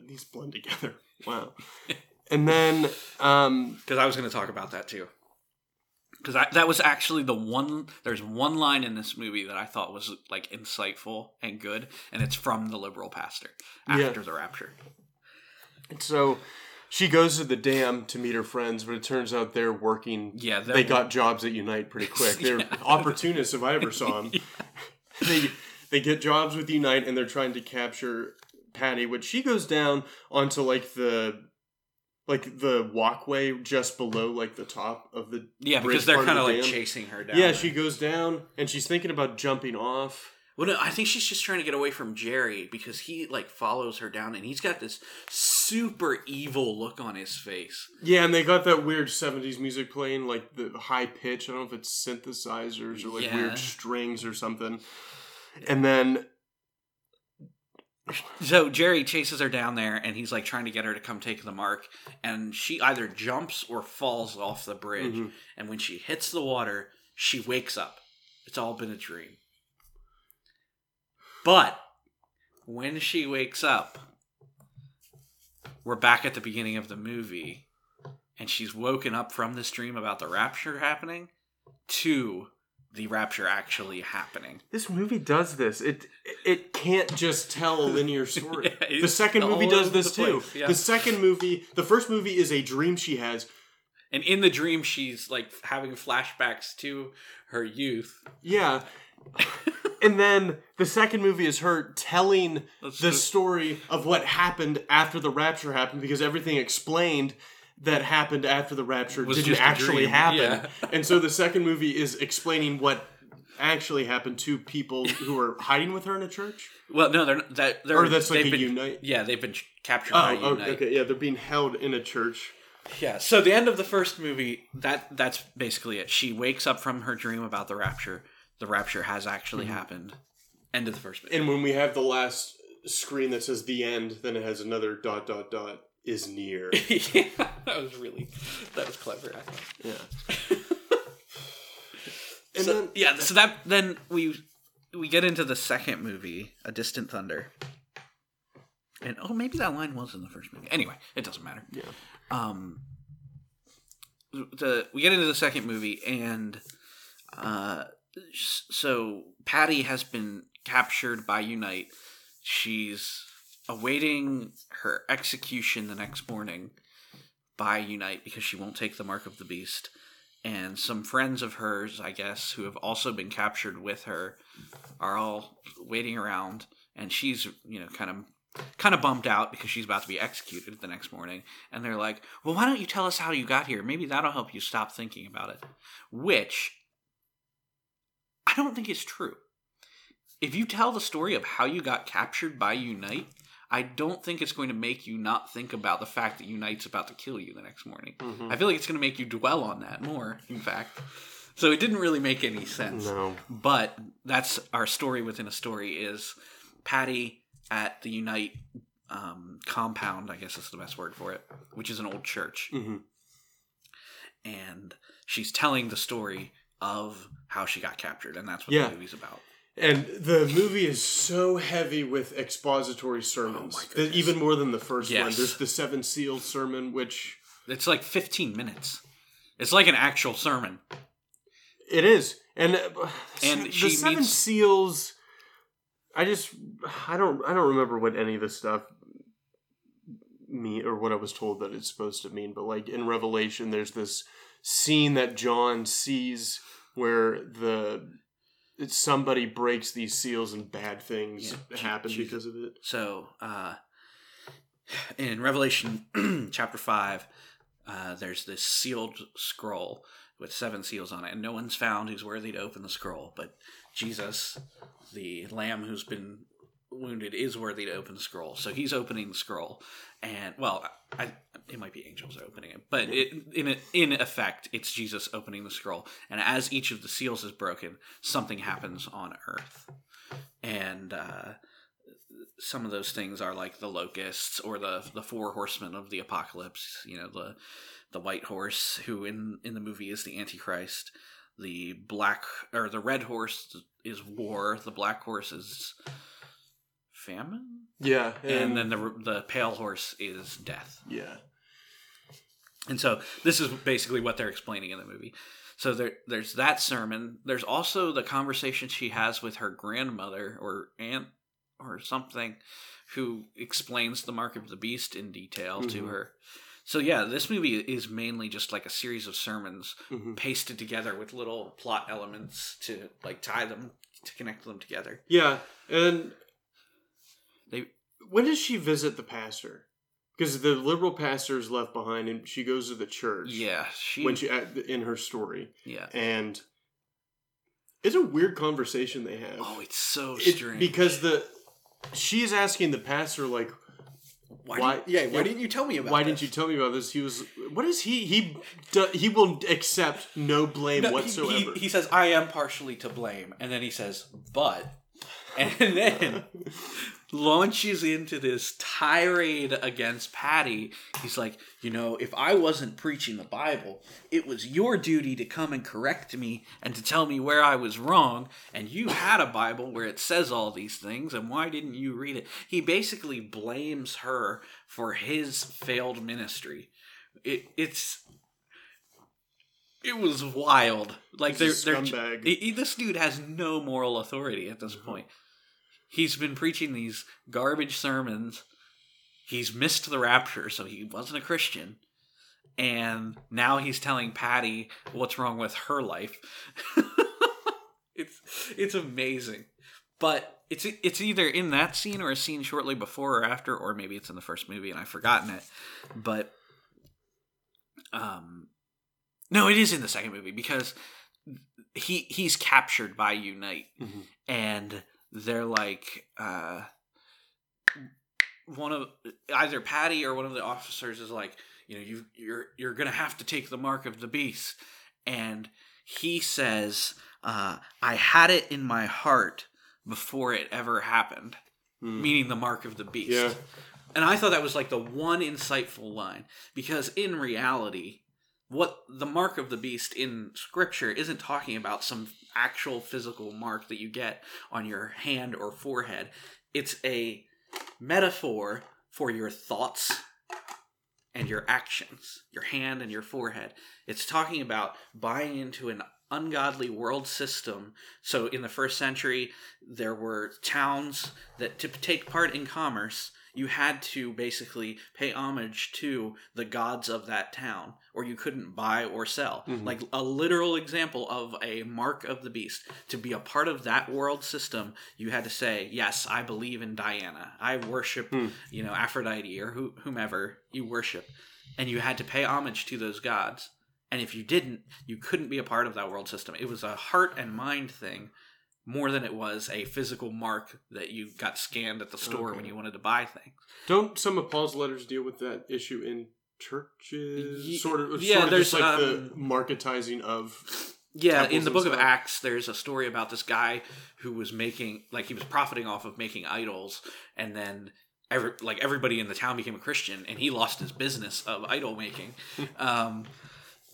these blend together. Wow. And then um because I was going to talk about that too. Because that was actually the one. There's one line in this movie that I thought was like insightful and good, and it's from the liberal pastor Yeah. after the rapture. and so she goes to the dam to meet her friends, but it turns out they're working Yeah, they're- they got jobs at Unite pretty quick. They're Yeah. opportunists if I ever saw them. They they get jobs with Unite and they're trying to capture Patty, which she goes down onto like the like the walkway just below like the top of the Yeah, because they're kind of the like dam. chasing her down. Yeah, she goes down and she's thinking about jumping off. Well, no, I think she's just trying to get away from Jerry because he like follows her down, and he's got this super evil look on his face. Yeah, and they got that weird '70s music playing, like the high pitch. I don't know if it's synthesizers or like Yeah. weird strings or something. And then So Jerry chases her down there, and he's like trying to get her to come take the mark, and she either jumps or falls off the bridge. Mhm. And when she hits the water, she wakes up. It's all been a dream. But when she wakes up, we're back at the beginning of the movie, and she's woken up from this dream about the rapture happening to the rapture actually happening. this movie does this. It it can't just tell a linear story. Yeah, the second movie does this too. yeah. The second movie, the first movie is a dream she has. And in the dream, she's like having flashbacks to her youth. Yeah. and then the second movie is her telling That's the the- story of what happened after the rapture happened because everything explained that happened after the rapture Was didn't actually happen. yeah. and so the second movie is explaining what actually happened to people who were hiding with her in a church. Well, no, they're not- that. They're, Or that's like they've a been, unite. Yeah, they've been captured Oh, by oh, Unite. okay, yeah, they're being held in a church. Yeah. So the end of the first movie, that that's basically it. She wakes up from her dream about the rapture. The rapture has actually Mm-hmm. happened. End of the first movie. And when we have the last screen that says the end, then it has another dot dot dot is near. yeah, that was really that was clever. I thought. yeah. And so, then yeah, so that then we we get into the second movie, A Distant Thunder. And oh, maybe that line was in the first movie. Anyway, it doesn't matter. Yeah. Um the we get into the second movie and uh so Patty has been captured by Unite. She's awaiting her execution the next morning by Unite because she won't take the mark of the beast and some friends of hers, I guess, who have also been captured with her, are all waiting around, and she's you know kind of kind of bummed out because she's about to be executed the next morning, and they're like, "Well, why don't you tell us how you got here? Maybe that'll help you stop thinking about it." Which I don't think is true. If you tell the story of how you got captured by Unite, I don't think it's going to make you not think about the fact that Unite's about to kill you the next morning. Mm-hmm. I feel like it's going to make you dwell on that more, in fact. So it didn't really make any sense. no. But that's our story within a story is Patty at the Unite um, compound, I guess that's the best word for it, which is an old church. Mhm. And she's telling the story of how she got captured, and that's what Yeah. the movie's about. And the movie is so heavy with expository sermons, Oh my even more than the first one. There's the Seven Seals sermon, which It's like 15 minutes. It's like an actual sermon. it is, and uh, And the Seven meets- Seals. I just I don't I don't remember what any of this stuff mean or what I was told that it's supposed to mean, but like in Revelation, there's this scene that John sees where the somebody breaks these seals and bad things Yeah, happen because of it. So, uh, in Revelation chapter 5, uh, there's this sealed scroll with seven seals on it, and no one's found who's worthy to open the scroll. But Jesus, the lamb who's been wounded, is worthy to open the scroll. So he's opening the scroll. And, well, I, it might be angels opening it, but it, in, in effect, it's Jesus opening the scroll. And as each of the seals is broken, something happens on earth. And, uh, some of those things are like the locusts or the the four horsemen of the apocalypse. You know, the the white horse, who in in the movie is the Antichrist. The black or the red horse is war. The black horse is famine, Yeah, and then the the pale horse is death. yeah, And so this is basically what they're explaining in the movie. So there, there's that sermon. There's also the conversation she has with her grandmother or aunt or something, who explains the mark of the beast in detail to Mhm. her. So yeah, this movie is mainly just like a series of sermons Mhm. pasted together with little plot elements to like tie them to connect them together. Yeah, and when does she visit the pastor? Because the liberal pastor is left behind, and she goes to the church. yeah, she when she in her story, yeah. and it's a weird conversation they have. Oh, it's so It- strange. because the she's asking the pastor like, why, why- yeah, why yeah, didn't you tell me about "Why this? didn't you tell me about this?" He was, "What is he? He do, he will accept no blame No, he- whatsoever." He, he says, I am partially to blame. And then he says, but. And then launches into this tirade against Patty. He's like, you know, if I wasn't preaching the Bible, it was your duty to come and correct me and to tell me where I was wrong. And you had a Bible where it says all these things, and why didn't you read it? He basically blames her for his failed ministry. It, it's it was wild. Like they're, they're he- this dude has no moral authority at this point. He's been preaching these garbage sermons. He's missed the rapture, so he wasn't a Christian. And now he's telling Patty what's wrong with her life. it's it's amazing. But it's it's either in that scene or a scene shortly before or after, or maybe it's in the first movie and I've forgotten it. But um no, it is in the second movie because he he's captured by Unite Mhm. and they're like uh one of either Patty or one of the officers is like, you know, you you're you're gonna have to take the mark of the beast, and he says, uh, "I had it in my heart before it ever happened," Hmm. meaning the mark of the beast. Yeah. And I thought that was like the one insightful line because in reality, what the mark of the beast in scripture isn't talking about some actual physical mark that you get on your hand or forehead. It's a metaphor for your thoughts and your actions, your hand and your forehead. It's talking about buying into an ungodly world system. So in the first century, there were towns that to take part in commerce, you had to basically pay homage to the gods of that town, or you couldn't buy or sell. Mhm. Like a literal example of a mark of the beast. To be a part of that world system, you had to say, "Yes, I believe in Diana. I worship, Hmm. you know, Aphrodite or who, whomever you worship," and you had to pay homage to those gods. And if you didn't, you couldn't be a part of that world system. It was a heart and mind thing more than it was a physical mark that you got scanned at the store Okay. when you wanted to buy things. Don't some of Paul's letters deal with that issue in churches? Sort of, yeah, sort of there's, just like the um, marketizing of. Yeah, in the book of. Acts, there's a story about this guy who was making, like, he was profiting off of making idols, and then every, like everybody in the town became a Christian, and he lost his business of idol making. um,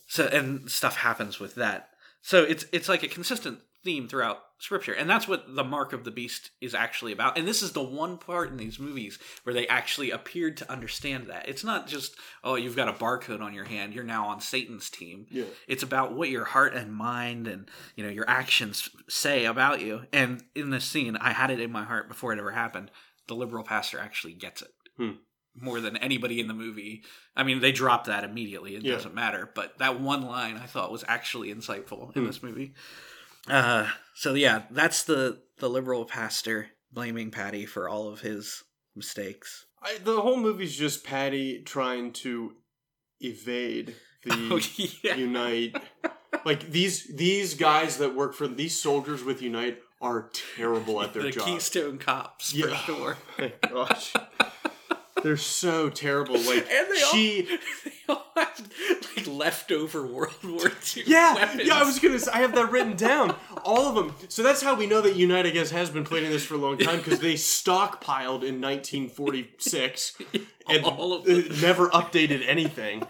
so and stuff happens with that. So it's it's like a consistent theme throughout scripture, and that's what the mark of the beast is actually about. And this is the one part in these movies where they actually appeared to understand that it's not just oh you've got a barcode on your hand, you're now on Satan's team Yeah. it's about what your heart and mind and you know your actions say about you and in this scene i had it in my heart before it ever happened the liberal pastor actually gets it Hmm. more than anybody in the movie i mean they drop that immediately it Yeah. doesn't matter but that one line i thought was actually insightful in Hmm. this movie uh so yeah that's the the liberal pastor blaming patty for all of his mistakes I, the whole movie's just Patty trying to evade the oh yeah Unite. Like these these guys that work for these soldiers with Unite are terrible at their the job. keystone cops for Yeah. sure My gosh. They're so terrible. Like And they all- she they all have like leftover World War II Yeah, weapons. yeah, I was gonna. Say, I have that written down, all of them. So that's how we know that Unite, I guess, has been planning this for a long time because they stockpiled in 1946 and All of uh, never updated anything.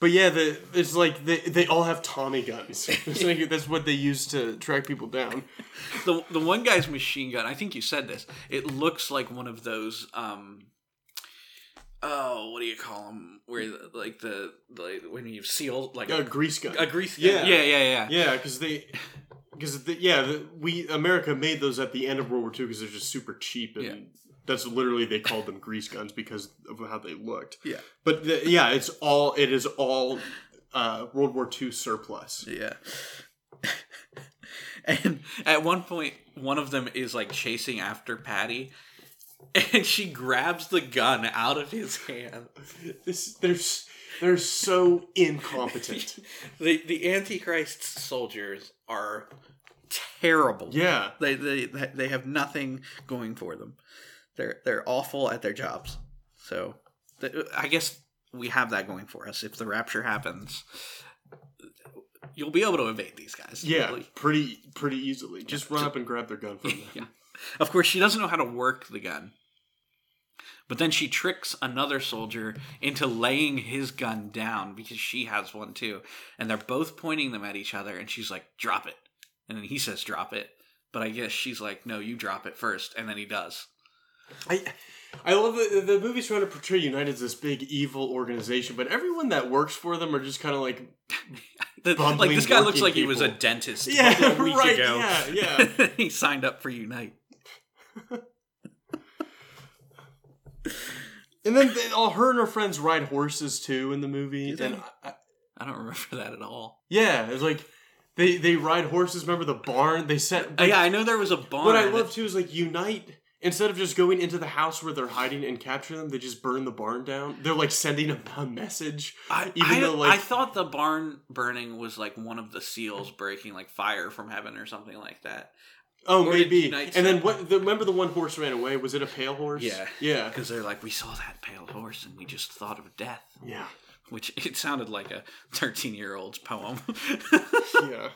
But yeah, the it's like they, they all have Tommy guns. Like that's what they use to track people down. the the one guy's machine gun. I think you said this. It looks like one of those. Um, oh, what do you call them? Where the, like the like when you seal like A a, grease gun. a grease. gun. Yeah. Yeah, yeah, yeah. yeah, because they. Because the, yeah, the, we America made those at the end of World War II because they're just super cheap and Yeah. that's literally they called them grease guns because of how they looked. Yeah. But the, yeah, it's all it is all uh, World War II surplus. Yeah. and at one point, one of them is like chasing after Patty, and she grabs the gun out of his hand. This they're they're so incompetent. The the Antichrist soldiers are terrible. yeah, They they they have nothing going for them. They're they're awful at their jobs. So I guess we have that going for us. If the rapture happens, you'll be able to evade these guys. yeah, Really. pretty pretty easily. Just run up and grab their gun from them. Yeah. Of course, she doesn't know how to work the gun. But then she tricks another soldier into laying his gun down because she has one too. And they're both pointing them at each other. And she's like, drop it. And then he says, drop it. But I guess she's like, no, you drop it first. And then he does. I I love that the movie's trying to portray United as this big evil organization, but everyone that works for them are just kind of like The- like, this guy looks like he was a dentist Yeah, a week right, ago. yeah, yeah. he signed up for Unite. And then they, all her and her friends ride horses too in the movie. And I, I don't remember that at all. yeah, it's like they they ride horses. Remember the barn? They set. Oh, yeah, I know there was a barn. What I love too is like unite. Instead of just going into the house where they're hiding and capture them, they just burn the barn down. They're like sending a, a message. I, even I, though, like- I thought the barn burning was like one of the seals breaking like fire from heaven or something like that. Oh, Or maybe. And then what? The, remember the one horse ran away? Was it a pale horse? Yeah. Yeah. Because they're like, we saw that pale horse and we just thought of death. Yeah. Which it sounded like a 13 year old's poem. Yeah.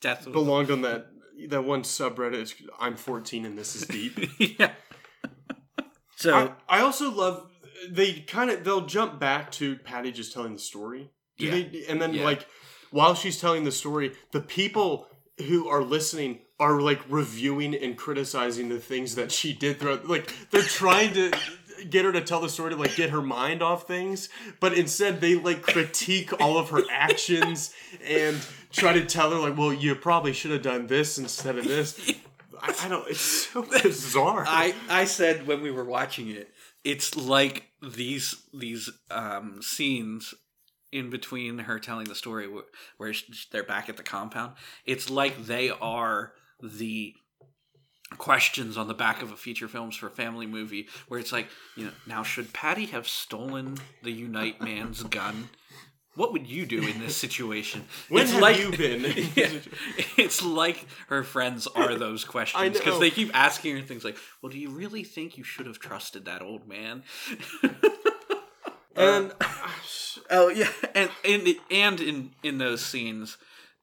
death was- Belonged on that that one subreddit. It's, I'm 14 and this is deep. yeah. So, I, I also love they kind of they'll jump back to Patty just telling the story. Do Yeah. they? And then Yeah. like while she's telling the story, the people who are listening are like reviewing and criticizing the things that she did throughout. Like they're trying to get her to tell the story to like get her mind off things, but instead they like critique all of her actions and try to tell her like, well, you probably should have done this instead of this. I, I don't. It's so bizarre. I I said when we were watching it, it's like these these um, scenes in between her telling the story where, where they're back at the compound. It's like they are the questions on the back of a feature films for a family movie where it's like you know now should patty have stolen the unite man's gun? What would you do in this situation? When it's have like you been? yeah, it's like her friends are those questions because they keep asking her things like, "Well, do you really think you should have trusted that old man?" and oh yeah, and and and in in those scenes,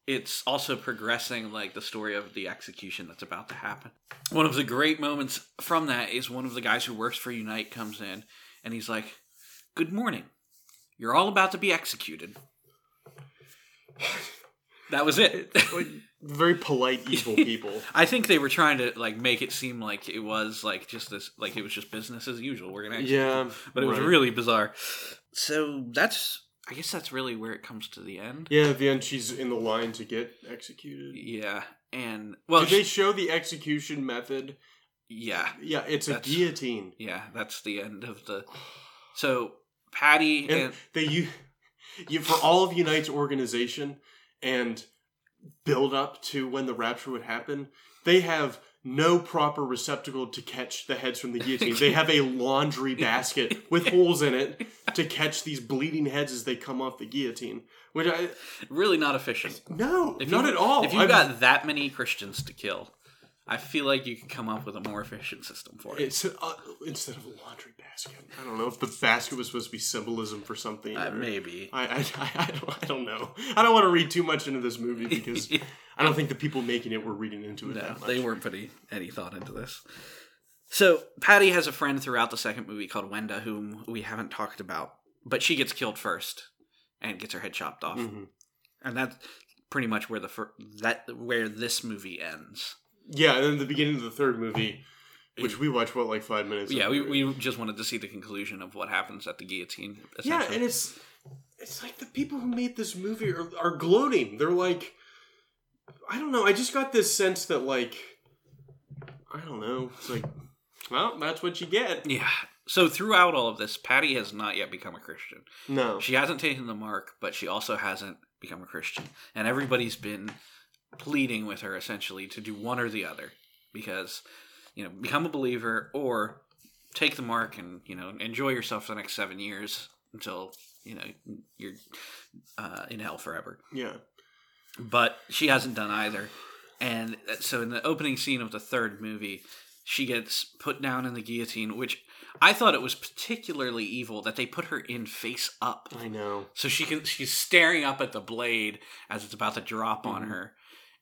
it's also progressing like the story of the execution that's about to happen. One of the great moments from that is one of the guys who works for Unite comes in and he's like, "Good morning, you're all about to be executed." That was it. very polite evil people. I think they were trying to like make it seem like it was like just this like it was just business as usual. We're gonna Yeah, but it was right. really bizarre. So that's I guess that's really where it comes to the end. Yeah, at the end she's in the line to get executed. Yeah, and well, Did they she- show the execution method? yeah, Yeah, it's a That's- guillotine. yeah, that's the end of the. So Patty And and, they you, you for all of Unite's organization and build up to when the rapture would happen, they have no proper receptacle to catch the heads from the guillotine. they have a laundry basket with holes in it to catch these bleeding heads as they come off the guillotine. Which I really not efficient. no, If not you, at all. If you've I'm- got that many Christians to kill, I feel like you could come up with a more efficient system for it. It's uh, instead of a laundry basket. I don't know if the basket was supposed to be symbolism for something. Uh, maybe. I, I, I, I, don't, I don't know. I don't want to read too much into this movie because I don't think the people making it were reading into it No, that much. they weren't putting any thought into this. So Patty has a friend throughout the second movie called Wenda, whom we haven't talked about, but she gets killed first and gets her head chopped off, Mhm. and that's pretty much where the fir- that where this movie ends. Yeah, and then the beginning of the third movie, which we watched what like five minutes. yeah, we, we just wanted to see the conclusion of what happens at the guillotine. yeah, and it's it's like the people who made this movie are, are gloating. They're like, I don't know. I just got this sense that like, I don't know. It's like, well, that's what you get. yeah. So throughout all of this, Patty has not yet become a Christian. No, She hasn't taken the mark, but she also hasn't become a Christian. And everybody's been pleading with her essentially to do one or the other because, you know, become a believer or take the mark and, you know, enjoy yourself for the next seven years until, you know, you're uh, in hell forever. yeah, But she hasn't done either. And so in the opening scene of the third movie, she gets put down in the guillotine, which I thought it was particularly evil that they put her in face up I know. so she can she's staring up at the blade as it's about to drop on Mhm. her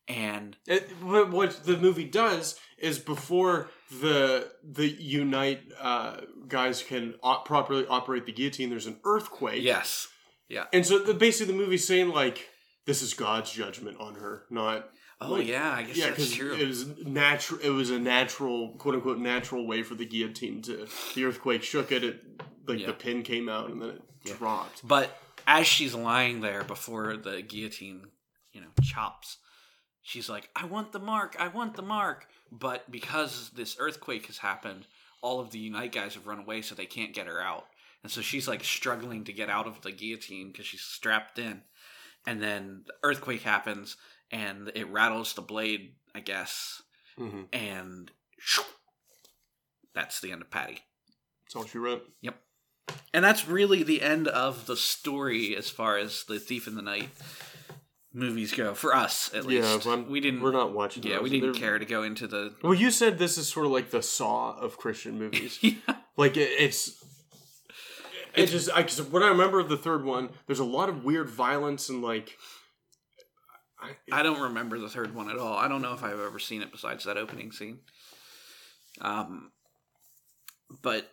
and It, what, the movie does is before the the Unite uh, guys can op- properly operate the guillotine, there's an earthquake. yes Yeah. and so the, basically the movie's saying like this is God's judgment on her, not oh Like, yeah i guess yeah, that's because true it was natural. It was a natural, quote unquote, natural way for the guillotine to. The earthquake shook it. It like Yeah. the pin came out and then it Yeah. dropped. but as she's lying there before the guillotine you know chops she's like i want the mark i want the mark but because this earthquake has happened all of the unite guys have run away so they can't get her out and so she's like struggling to get out of the guillotine because she's strapped in and then the earthquake happens and it rattles the blade i guess Mm-hmm. and shoo, that's the end of Patty. That's all she wrote. Yep. And that's really the end of the story as far as the Thief in the Night movies go for us at Yeah, least. I'm- we didn't We're not watching. Yeah, those. we didn't They're- care to go into the Well, you said this is sort of like the Saw of Christian movies. Yeah. like it, it's. It just, I, cause what I remember of the third one, there's a lot of weird violence and like, I, I don't remember the third one at all. I don't know if I've ever seen it besides that opening scene. Um but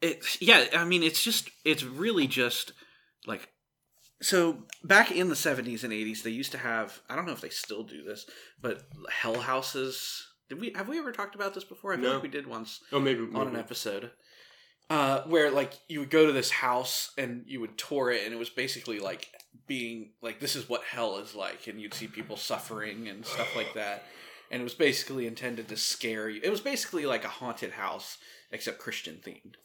it yeah, I mean it's just it's really just like so back in the 70s and 80s they used to have I don't know if they still do this, but hell houses. Did we have we ever talked about this before? I feel No. like we did once oh maybe, on an episode uh, where like you would go to this house and you would tour it and it was basically like being like this is what hell is like and you'd see people suffering and stuff like that and it was basically intended to scare you it was basically like a haunted house except christian themed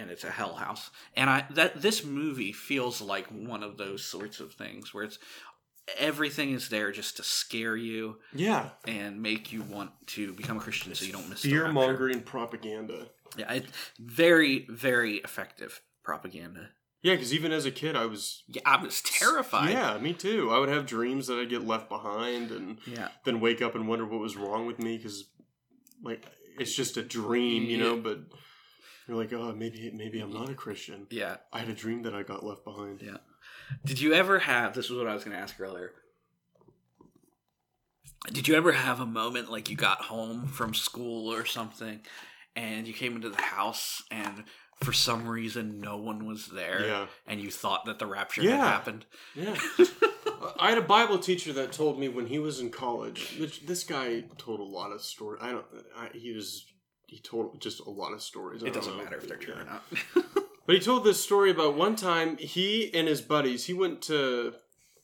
and it's a hell house and i that this movie feels like one of those sorts of things where it's everything is there just to scare you Yeah, and make you want to become a christian so you don't miss fear mongering propaganda. Yeah, it, very, very effective propaganda. Yeah, because even as a kid, I was Yeah, I was terrified. Yeah, me too. I would have dreams that I'd get left behind and yeah, then wake up and wonder what was wrong with me because, like, it's just a dream, you know. But you're like, oh, maybe maybe I'm not a Christian. yeah. I had a dream that I got left behind. Yeah. Did you ever have? This was what I was going to ask earlier. Did you ever have a moment like you got home from school or something, and you came into the house and for some reason no one was there, Yeah, and you thought that the rapture Yeah. had happened? yeah. I had a Bible teacher that told me when he was in college. Which this guy told a lot of stories. I don't. I, he was. He told just a lot of stories. I It don't doesn't know. matter if they're true or not. But he told this story about one time he and his buddies, he went to,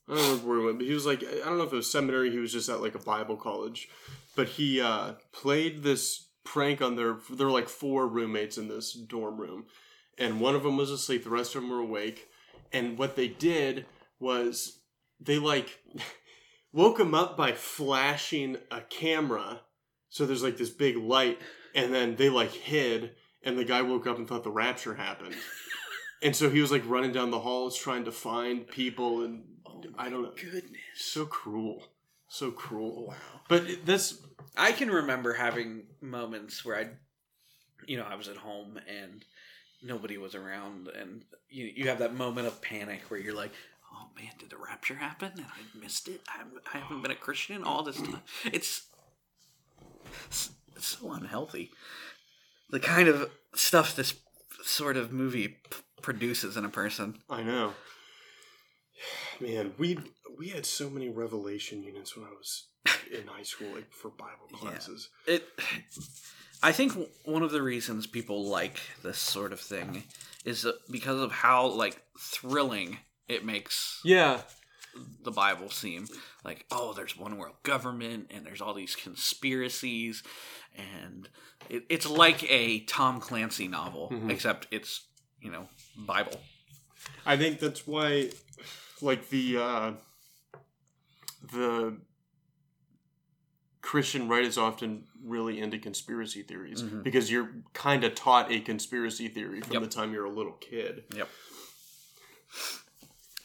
I don't remember where he went, but he was like, I don't know if it was seminary, he was just at like a Bible college. But he uh, played this prank on their, there were like four roommates in this dorm room. And one of them was asleep, the rest of them were awake. And what they did was they like woke him up by flashing a camera. So there's like this big light, and then they like hid and the guy woke up and thought the rapture happened. and so he was like running down the halls trying to find people and oh I don't know. Goodness. So cruel. So cruel. Wow. But this I can remember having moments where I, you know, I was at home and nobody was around, and you you have that moment of panic where you're like, "Oh man, did the rapture happen and I missed it? I haven't, I haven't been a Christian all this time." It's it's, so unhealthy. The kind of stuff this sort of movie p- produces in a person. I know. Man, we we had so many revelation units when I was in high school, like for Bible Yeah. classes. It. I think one of the reasons people like this sort of thing is uh, because of how like thrilling it makes Yeah. The Bible seem. Like, oh, there's one world government, and there's all these conspiracies, and it, it's like a Tom Clancy novel, except it's you know Bible. I think that's why, like the uh, the Christian right is often really into conspiracy theories because you're kind of taught a conspiracy theory from Yep. the time you're a little kid. Yep.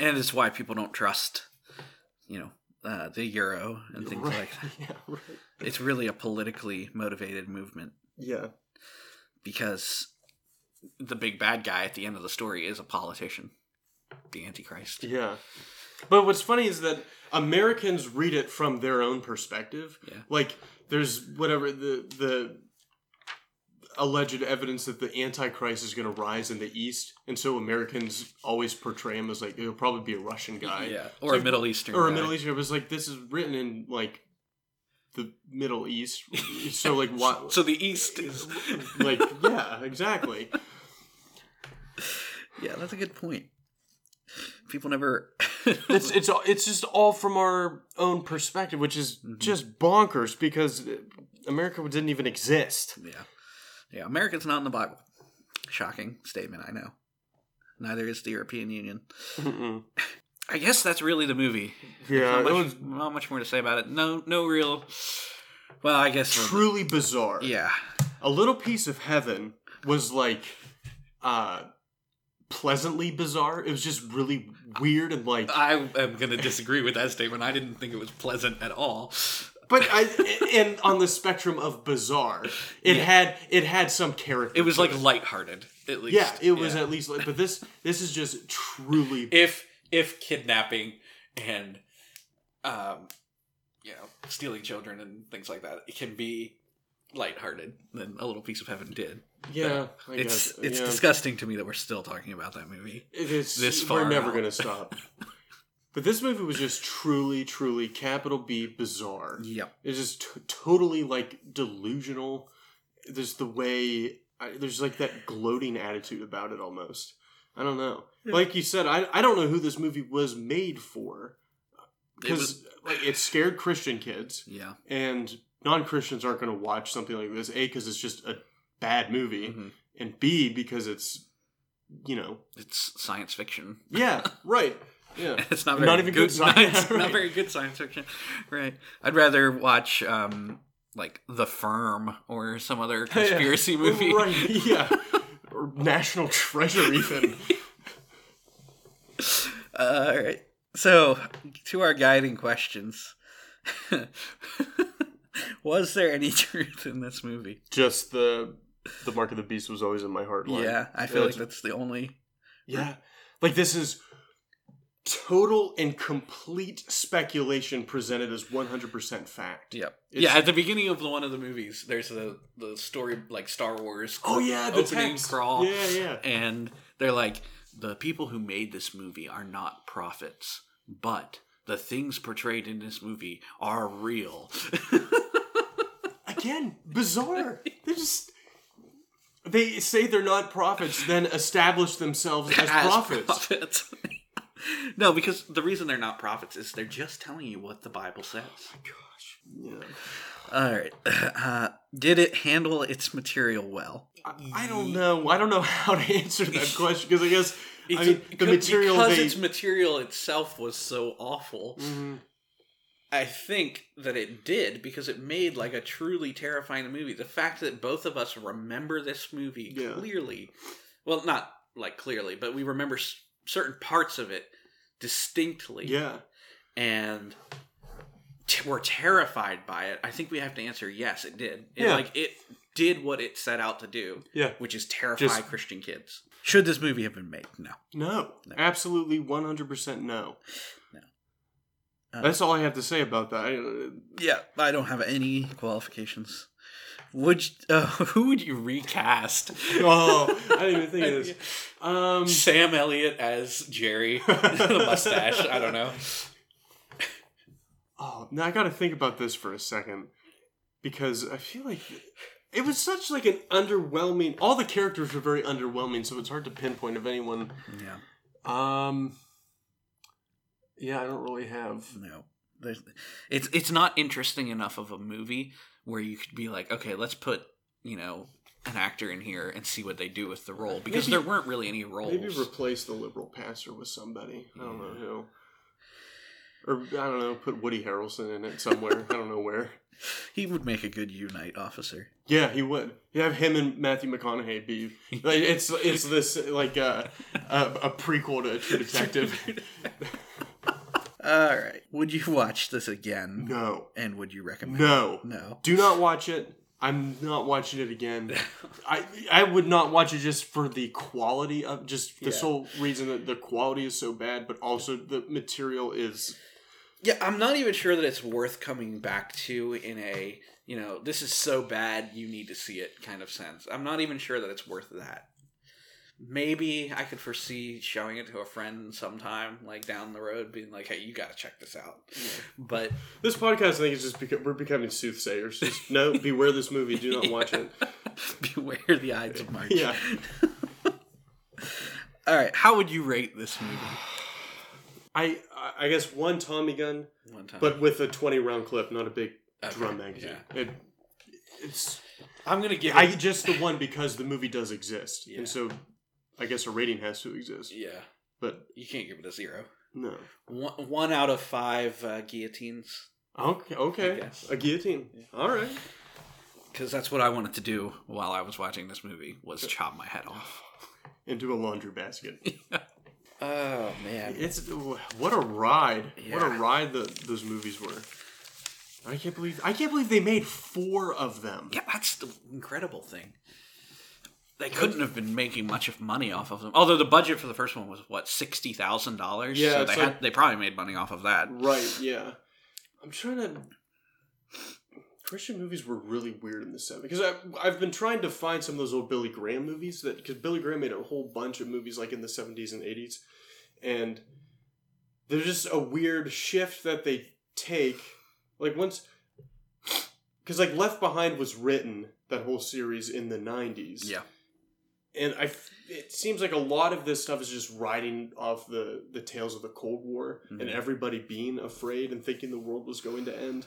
And it's why people don't trust, you know, uh, the euro and things Right. like that. yeah, right. It's really a politically motivated movement Yeah. because the big bad guy at the end of the story is a politician, the Antichrist. Yeah. But what's funny is that Americans read it from their own perspective. Yeah. Like there's whatever the the alleged evidence that the antichrist is going to rise in the east and so Americans always portray him as like it'll probably be a Russian guy. Yeah, It's or a like, Middle Eastern or a. Middle Eastern. It was like this is written in like the Middle East. So like what So the East is like yeah, exactly. yeah, that's a good point. People never. it's it's all- it's just all from our own perspective, which is Mm-hmm. just bonkers because America didn't even exist. yeah, yeah. America's not in the Bible. Shocking statement, I know. Neither is the European Union. Mm-mm. I guess that's really the movie. Yeah, not much, was not much more to say about it. No, no real. Well, I guess. truly bizarre. Yeah, A little piece of heaven was like uh pleasantly bizarre. It was just really weird and like I am going to disagree with that statement. I didn't think it was pleasant at all. But I and on the spectrum of bizarre, it had it had some character. It was like lighthearted, at least. Yeah, it was Yeah. at least like but this this is just truly if if kidnapping and um you know stealing children and things like that it can be lighthearted then a little piece of heaven did yeah, I it's guess, it's yeah. disgusting to me that we're still talking about that movie It is. this we're never out. going to stop. but this movie was just truly, truly capital B bizarre. Yeah, It's just t- totally like delusional. There's the way I, there's like that gloating attitude about it almost. I don't know. Like you said, I I don't know who this movie was made for It was- because like it scared Christian kids yeah and non Christians aren't going to watch something like this. A because it's just a bad movie, Mhm. and B because it's you know it's science fiction yeah right yeah it's not very Not even good science, it's right. not very good science fiction right i'd rather watch um like the firm or some other conspiracy movie right yeah or National Treasure even Uh, all right. So, to our guiding questions. was there any truth in this movie? just the the mark of the beast was always in my heart line. Yeah, I feel like that's the only. yeah like this is total and complete speculation presented as 100% fact Yep. It's- yeah, at the beginning of the, one of the movies, there's the the story like Star Wars. oh yeah the opening text. crawl. yeah yeah and they're like the people who made this movie are not prophets but the things portrayed in this movie are real again bizarre they just they say they're not prophets then establish themselves as, As prophets prophets. no because the reason they're not prophets is they're just telling you what the bible says gosh yeah all right uh, did it handle its material well I, I don't know i don't know how to answer that question because i guess i mean the material because they its material itself was so awful Mhm. I think that it did because it made like a truly terrifying movie. The fact that both of us remember this movie Yeah. clearly, well, not like clearly, but we remember certain parts of it distinctly, yeah and t- we're terrified by it. I think we have to answer yes, it did. It, Yeah. like it did what it set out to do, yeah which is terrify Just- Christian kids. Should this movie have been made? No. No, No. absolutely 100% no. No. Uh, That's all I have to say about that. I- Yeah, I don't have any qualifications. Would you, uh, who would you recast? oh, I didn't even think of this. Um, Sam Elliott as Jerry, the mustache. I don't know. oh, now I got to think about this for a second because I feel like it was such like an underwhelming. All the characters were very underwhelming, so it's hard to pinpoint if anyone. Yeah. Um. Yeah, I don't really have. No. There's, it's it's not interesting enough of a movie where you could be like, okay, let's put you know an actor in here and see what they do with the role because Maybe- there weren't really any roles. Maybe replace the liberal pastor with somebody. I don't know who. Or I don't know, put Woody Harrelson in it somewhere. I don't know where. he would make a good Unite officer. Yeah, he would. You have him and Matthew McConaughey be like it's it's this like uh, a a prequel to a True Detective. All right. Would you watch this again? No, And would you recommend? no, No. do not watch it. I'm not watching it again. I I would not watch it just for the quality of just the Yeah. sole reason that the quality is so bad, but also the material is Yeah, I'm not even sure that it's worth coming back to in a, you know, this is so bad you need to see it kind of sense. I'm not even sure that it's worth that. Maybe I could foresee showing it to a friend sometime, like down the road, being like, "Hey, you got to check this out." But This podcast, I think, is just beca- we're becoming soothsayers. Just no, beware this movie. Do not watch it. beware the Ides of March. Yeah, All right, how would you rate this movie? I I guess one Tommy gun, One time, but with a twenty round clip, not a big Okay, drum magazine. It, it's I'm gonna give I just the one because the movie does exist, Yeah. and so I guess a rating has to exist. yeah, But you can't give it a zero. no, One, one out of five uh, guillotines, okay, okay, a guillotine. All right. because that's what I wanted to do while I was watching this movie was chop my head off. Into a laundry basket. Oh man, It's what a ride! What a ride the, those movies were. I can't believe I can't believe they made four of them. yeah, that's the incredible thing. They couldn't have been making much of money off of them. Although the budget for the first one was what sixty thousand dollars. Yeah, so they like- had they probably made money off of that. Right, yeah. I'm trying to. Christian movies were really weird in the 70s. Because I I've been trying to find some of those old Billy Graham movies. that Because Billy Graham made a whole bunch of movies like in the 70s and 80s. And there's just a weird shift that they take. Like once. Because like Left Behind was written, that whole series, in the 90s Yeah, and I, it seems like a lot of this stuff is just riding off the the tales of the Cold War and Mhm. everybody being afraid and thinking the world was going to end.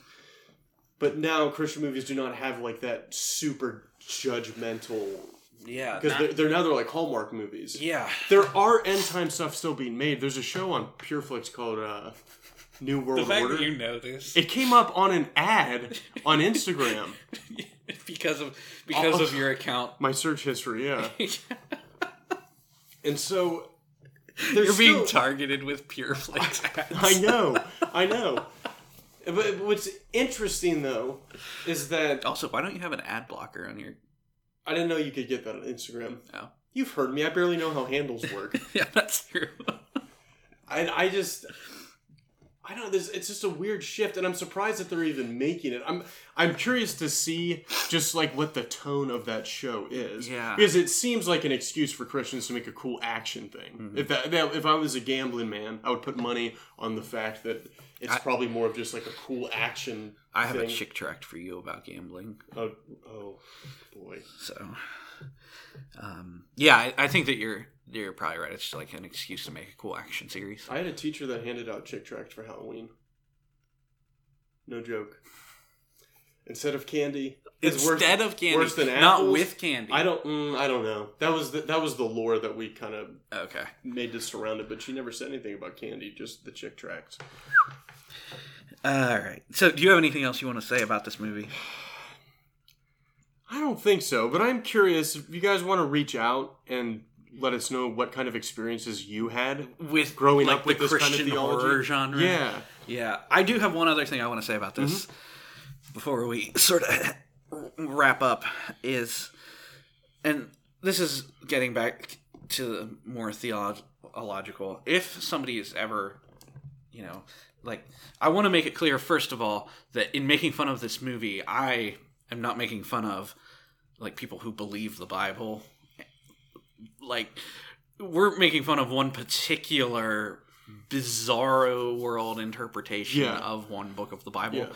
But now Christian movies do not have like that super judgmental yeah, because they're, they're now they're like Hallmark movies. yeah. There are end time stuff still being made. There's a show on PureFlix called uh, New The World fact Order. that you know this It came up on an ad on Instagram. because of because Oh. of your account, My search history, yeah. And so you're there's being targeted with PureFlix ads. I know, I know. But what's interesting though is that Also, why don't you have an ad blocker on your? I didn't know you could get that on Instagram. Oh. You've heard me. I barely know how handles work. yeah, that's true. and I just, I don't know. This it's just a weird shift, and I'm surprised that they're even making it. I'm I'm curious to see just like what the tone of that show is. Yeah. because it seems like an excuse for Christians to make a cool action thing. Mm-hmm. If that, that if I was a gambling man, I would put money on the fact that it's I- probably more of just like a cool action. I have a chick tract for you about gambling. Oh, oh boy. So, um, yeah, I, I think that you're you're probably right. It's just like an excuse to make a cool action series. I had a teacher that handed out chick tracts for Halloween. No joke. Instead of candy, it's worse- Instead of candy, worse than not with candy. I don't. Mm, I don't know. That was the, that was the lore that we kind of Okay. made to surround it, but she never said anything about candy. Just the chick tracts. All right. So, do you have anything else you want to say about this movie? I don't think so, but I'm curious if you guys want to reach out and let us know what kind of experiences you had With growing like, up with the this kind of Christian theology. horror genre. Yeah. Yeah, I do have one other thing I want to say about this mm-hmm. before we sort of wrap up is, and this is getting back to the more theological. If somebody is ever, you know, like, I want to make it clear first of all that in making fun of this movie, I am not making fun of like people who believe the Bible. Like, we're making fun of one particular bizarro world interpretation Yeah. of one book of the Bible. Yeah.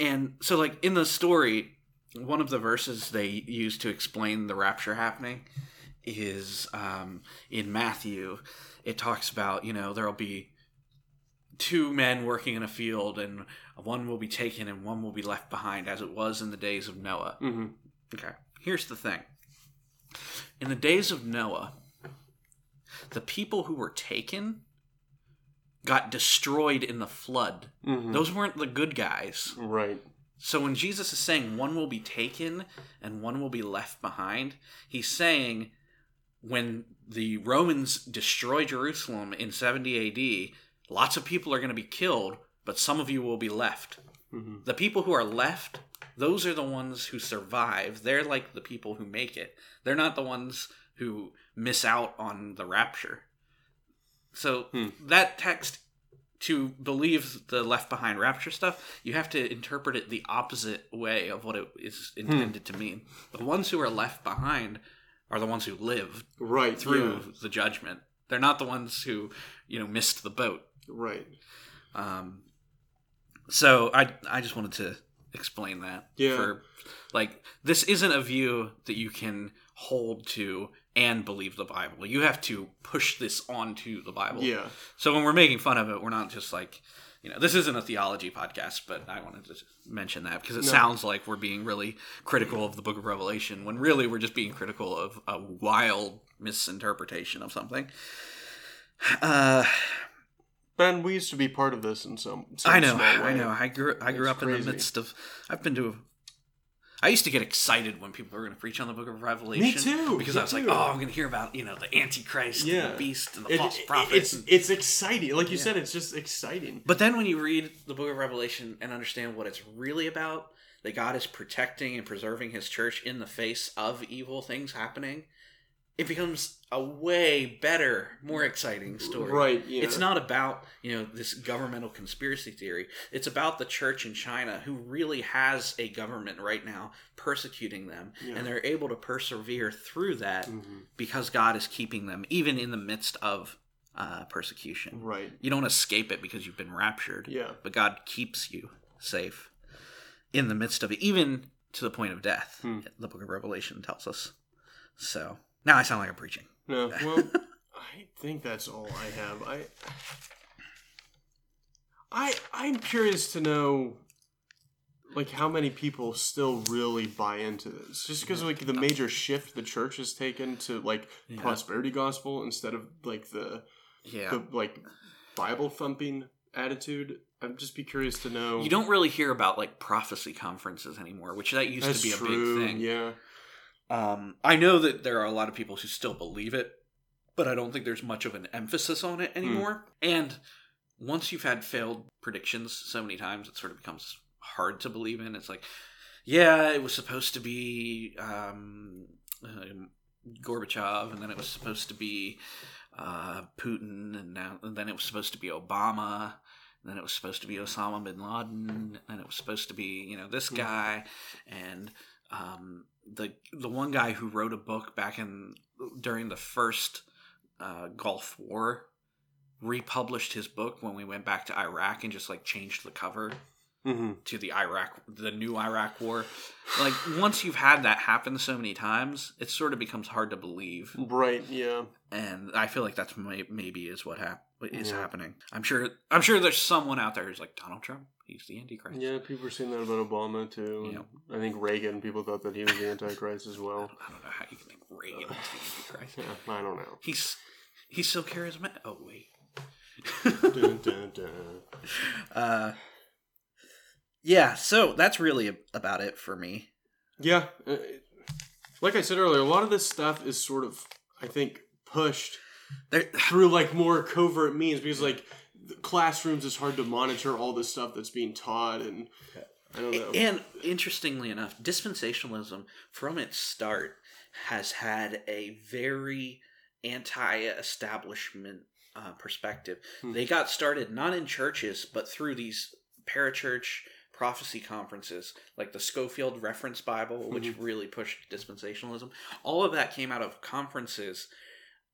And so, like in the story, one of the verses they use to explain the rapture happening is um, in Matthew. It talks about you know there'll be two men working in a field, and one will be taken and one will be left behind, as it was in the days of Noah. Mm-hmm. Okay, here's the thing. In the days of Noah, the people who were taken got destroyed in the flood. Mhm. Those weren't the good guys. Right. So when Jesus is saying one will be taken and one will be left behind, he's saying when the Romans destroy Jerusalem in 70 AD, lots of people are going to be killed, but some of you will be left. Mhm. The people who are left, those are the ones who survive. They're like the people who make it. They're not the ones who miss out on the rapture. So Hmm. that text to believe the left behind rapture stuff, you have to interpret it the opposite way of what it is intended to mean. The ones who are left behind are the ones who live Right. through yeah. the judgment. They're not the ones who, you know, missed the boat. Right. Um, so I I just wanted to explain that. Yeah. For like this isn't a view that you can hold to and believe the Bible. You have to push this onto the Bible. Yeah. So when we're making fun of it, we're not just like, you know, this isn't a theology podcast, but I wanted to mention that because it No. sounds like we're being really critical of the book of Revelation when really we're just being critical of a wild misinterpretation of something. Uh, Ben, we used to be part of this in some. some I know, I know. I grew I grew It's up in the midst of I've been to I used to get excited when people were going to preach on the book of Revelation. Me too, Because me I was like, oh, I'm going to hear about, you know, the Antichrist and the beast and the It- false it- prophet. it's and- it's exciting. Like you Yeah. said, it's just exciting. But then when you read the book of Revelation and understand what it's really about, that God is protecting and preserving his church in the face of evil things happening, it becomes a way better, more exciting story. Right, yeah. It's not about, you know, this governmental conspiracy theory. It's about the church in China who really has a government right now persecuting them Yeah. and they're able to persevere through that Mhm. because God is keeping them even in the midst of uh, persecution. Right. You don't escape it because you've been raptured. Yeah. But God keeps you safe in the midst of it, even to the point of death. Hmm. The book of Revelation tells us. So now I sound like I'm preaching. No. Well, I think that's all I have. I. I I'm curious to know, like, how many people still really buy into this? Just because like the major shift the church has taken to like Yeah. prosperity gospel instead of like the Yeah. the like Bible thumping attitude. I'd just be curious to know. you don't really hear about like prophecy conferences anymore, which that used That's to be a true. big thing. Yeah. Um, I know that there are a lot of people who still believe it, but I don't think there's much of an emphasis on it anymore. And once you've had failed predictions so many times, it sort of becomes hard to believe in. It's like, yeah, it was supposed to be um, um, Gorbachev, and then it was supposed to be uh, Putin, and now and then it was supposed to be Obama. And then it was supposed to be Osama bin Laden, and it was supposed to be, you know, this Hmm. guy, and um, the the one guy who wrote a book back in during the first uh, Gulf War republished his book when we went back to Iraq and just like changed the cover hmm to the Iraq the new Iraq war. Like once you've had that happen so many times, it sort of becomes hard to believe, Right. Yeah. and I feel like that's may, maybe is what hap- is Yeah. happening. I'm sure I'm sure there's someone out there who's like Donald Trump. He's the Antichrist. Yeah, people were saying that about Obama too. Yeah. I think Reagan. People thought that he was the Antichrist as I well. don't, I don't know how you can think Reagan is the Antichrist. Yeah, I don't know. He's he's so charismatic. Oh wait. dun, dun, dun. uh, yeah. So that's really about it for me. Yeah, uh, like I said earlier, a lot of this stuff is sort of, I think, pushed through like more covert means because like classrooms is hard to monitor all the stuff that's being taught and I don't know. And interestingly enough, dispensationalism from its start has had a very anti-establishment uh, perspective. Hmm. They got started not in churches, but through these parachurch prophecy conferences, like the Scofield Reference Bible, which really pushed dispensationalism. All of that came out of conferences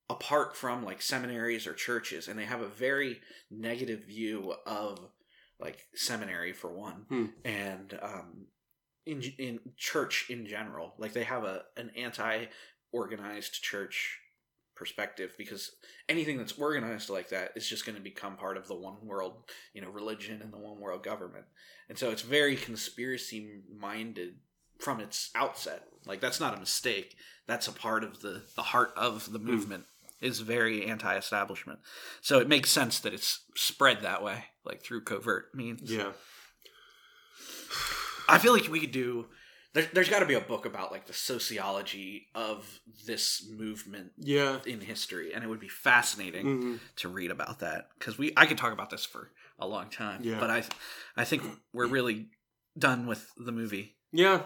apart from like seminaries or churches, and they have a very negative view of like seminary for one Hmm. and um, in in church in general. Like they have a an anti organized church perspective because anything that's organized like that is just going to become part of the one world, you know, religion and the one world government. And so it's very conspiracy minded from its outset. Like that's not a mistake. That's a part of the the heart of the hmm. movement is very anti-establishment. So it makes sense that it's spread that way, like through covert means. Yeah. I feel like we could do. There, there's got to be a book about like the sociology of this movement Yeah. in history, and it would be fascinating Mhm. to read about that because we I could talk about this for a long time. Yeah. But I I think we're really done with the movie. Yeah.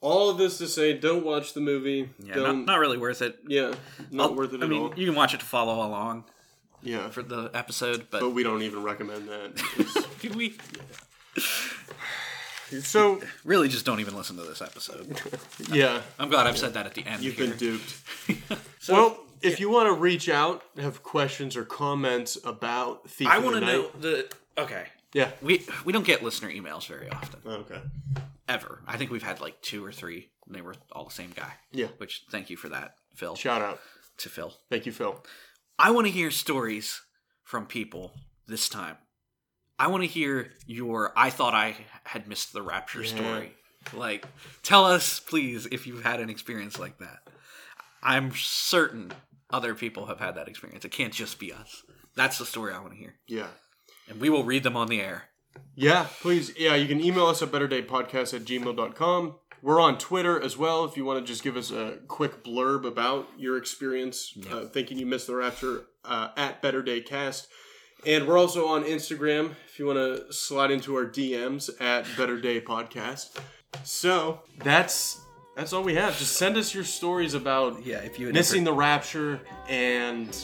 All of this to say, don't watch the movie. Yeah, don't. not, not really worth it. yeah. Not I'll- worth it I at mean, all. you can watch it to follow along Yeah. for the episode, but, But we don't even recommend that. Did we so really just don't even listen to this episode? yeah, I'm glad I've said that at the end. you've here. been duped. well, if you want to reach out, have questions or comments about Thief I want to know the okay. Yeah. We we don't get listener emails very often. Oh, okay. Ever. I think we've had like two or three. And they were all the same guy. Yeah. Which thank you for that, Phil. Shout out. To Phil. Thank you, Phil. I want to hear stories from people this time. I want to hear your I thought I had missed the rapture Yeah. story. Like tell us please if you've had an experience like that. I'm certain other people have had that experience. It can't just be us. That's the story I want to hear. Yeah. And we will read them on the air. Yeah, please. Yeah, you can email us at betterdaypodcast at gmail.com. We're on Twitter as well if you want to just give us a quick blurb about your experience uh, thinking you missed the rapture uh, at Better Day Cast. And we're also on Instagram if you want to slide into our DMs at Better Day Podcast. So that's that's all we have. Just send us your stories about Yeah, if you had missing the rapture and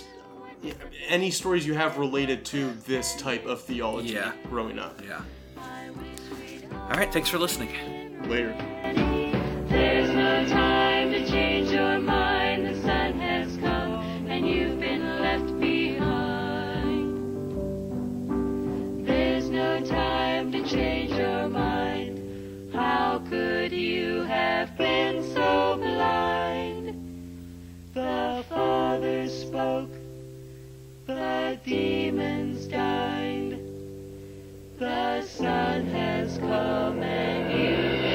yeah, any stories you have related to this type of theology Yeah. growing up. Yeah. All right, thanks for listening. Later. spoke, the demons died. The sun has come and you.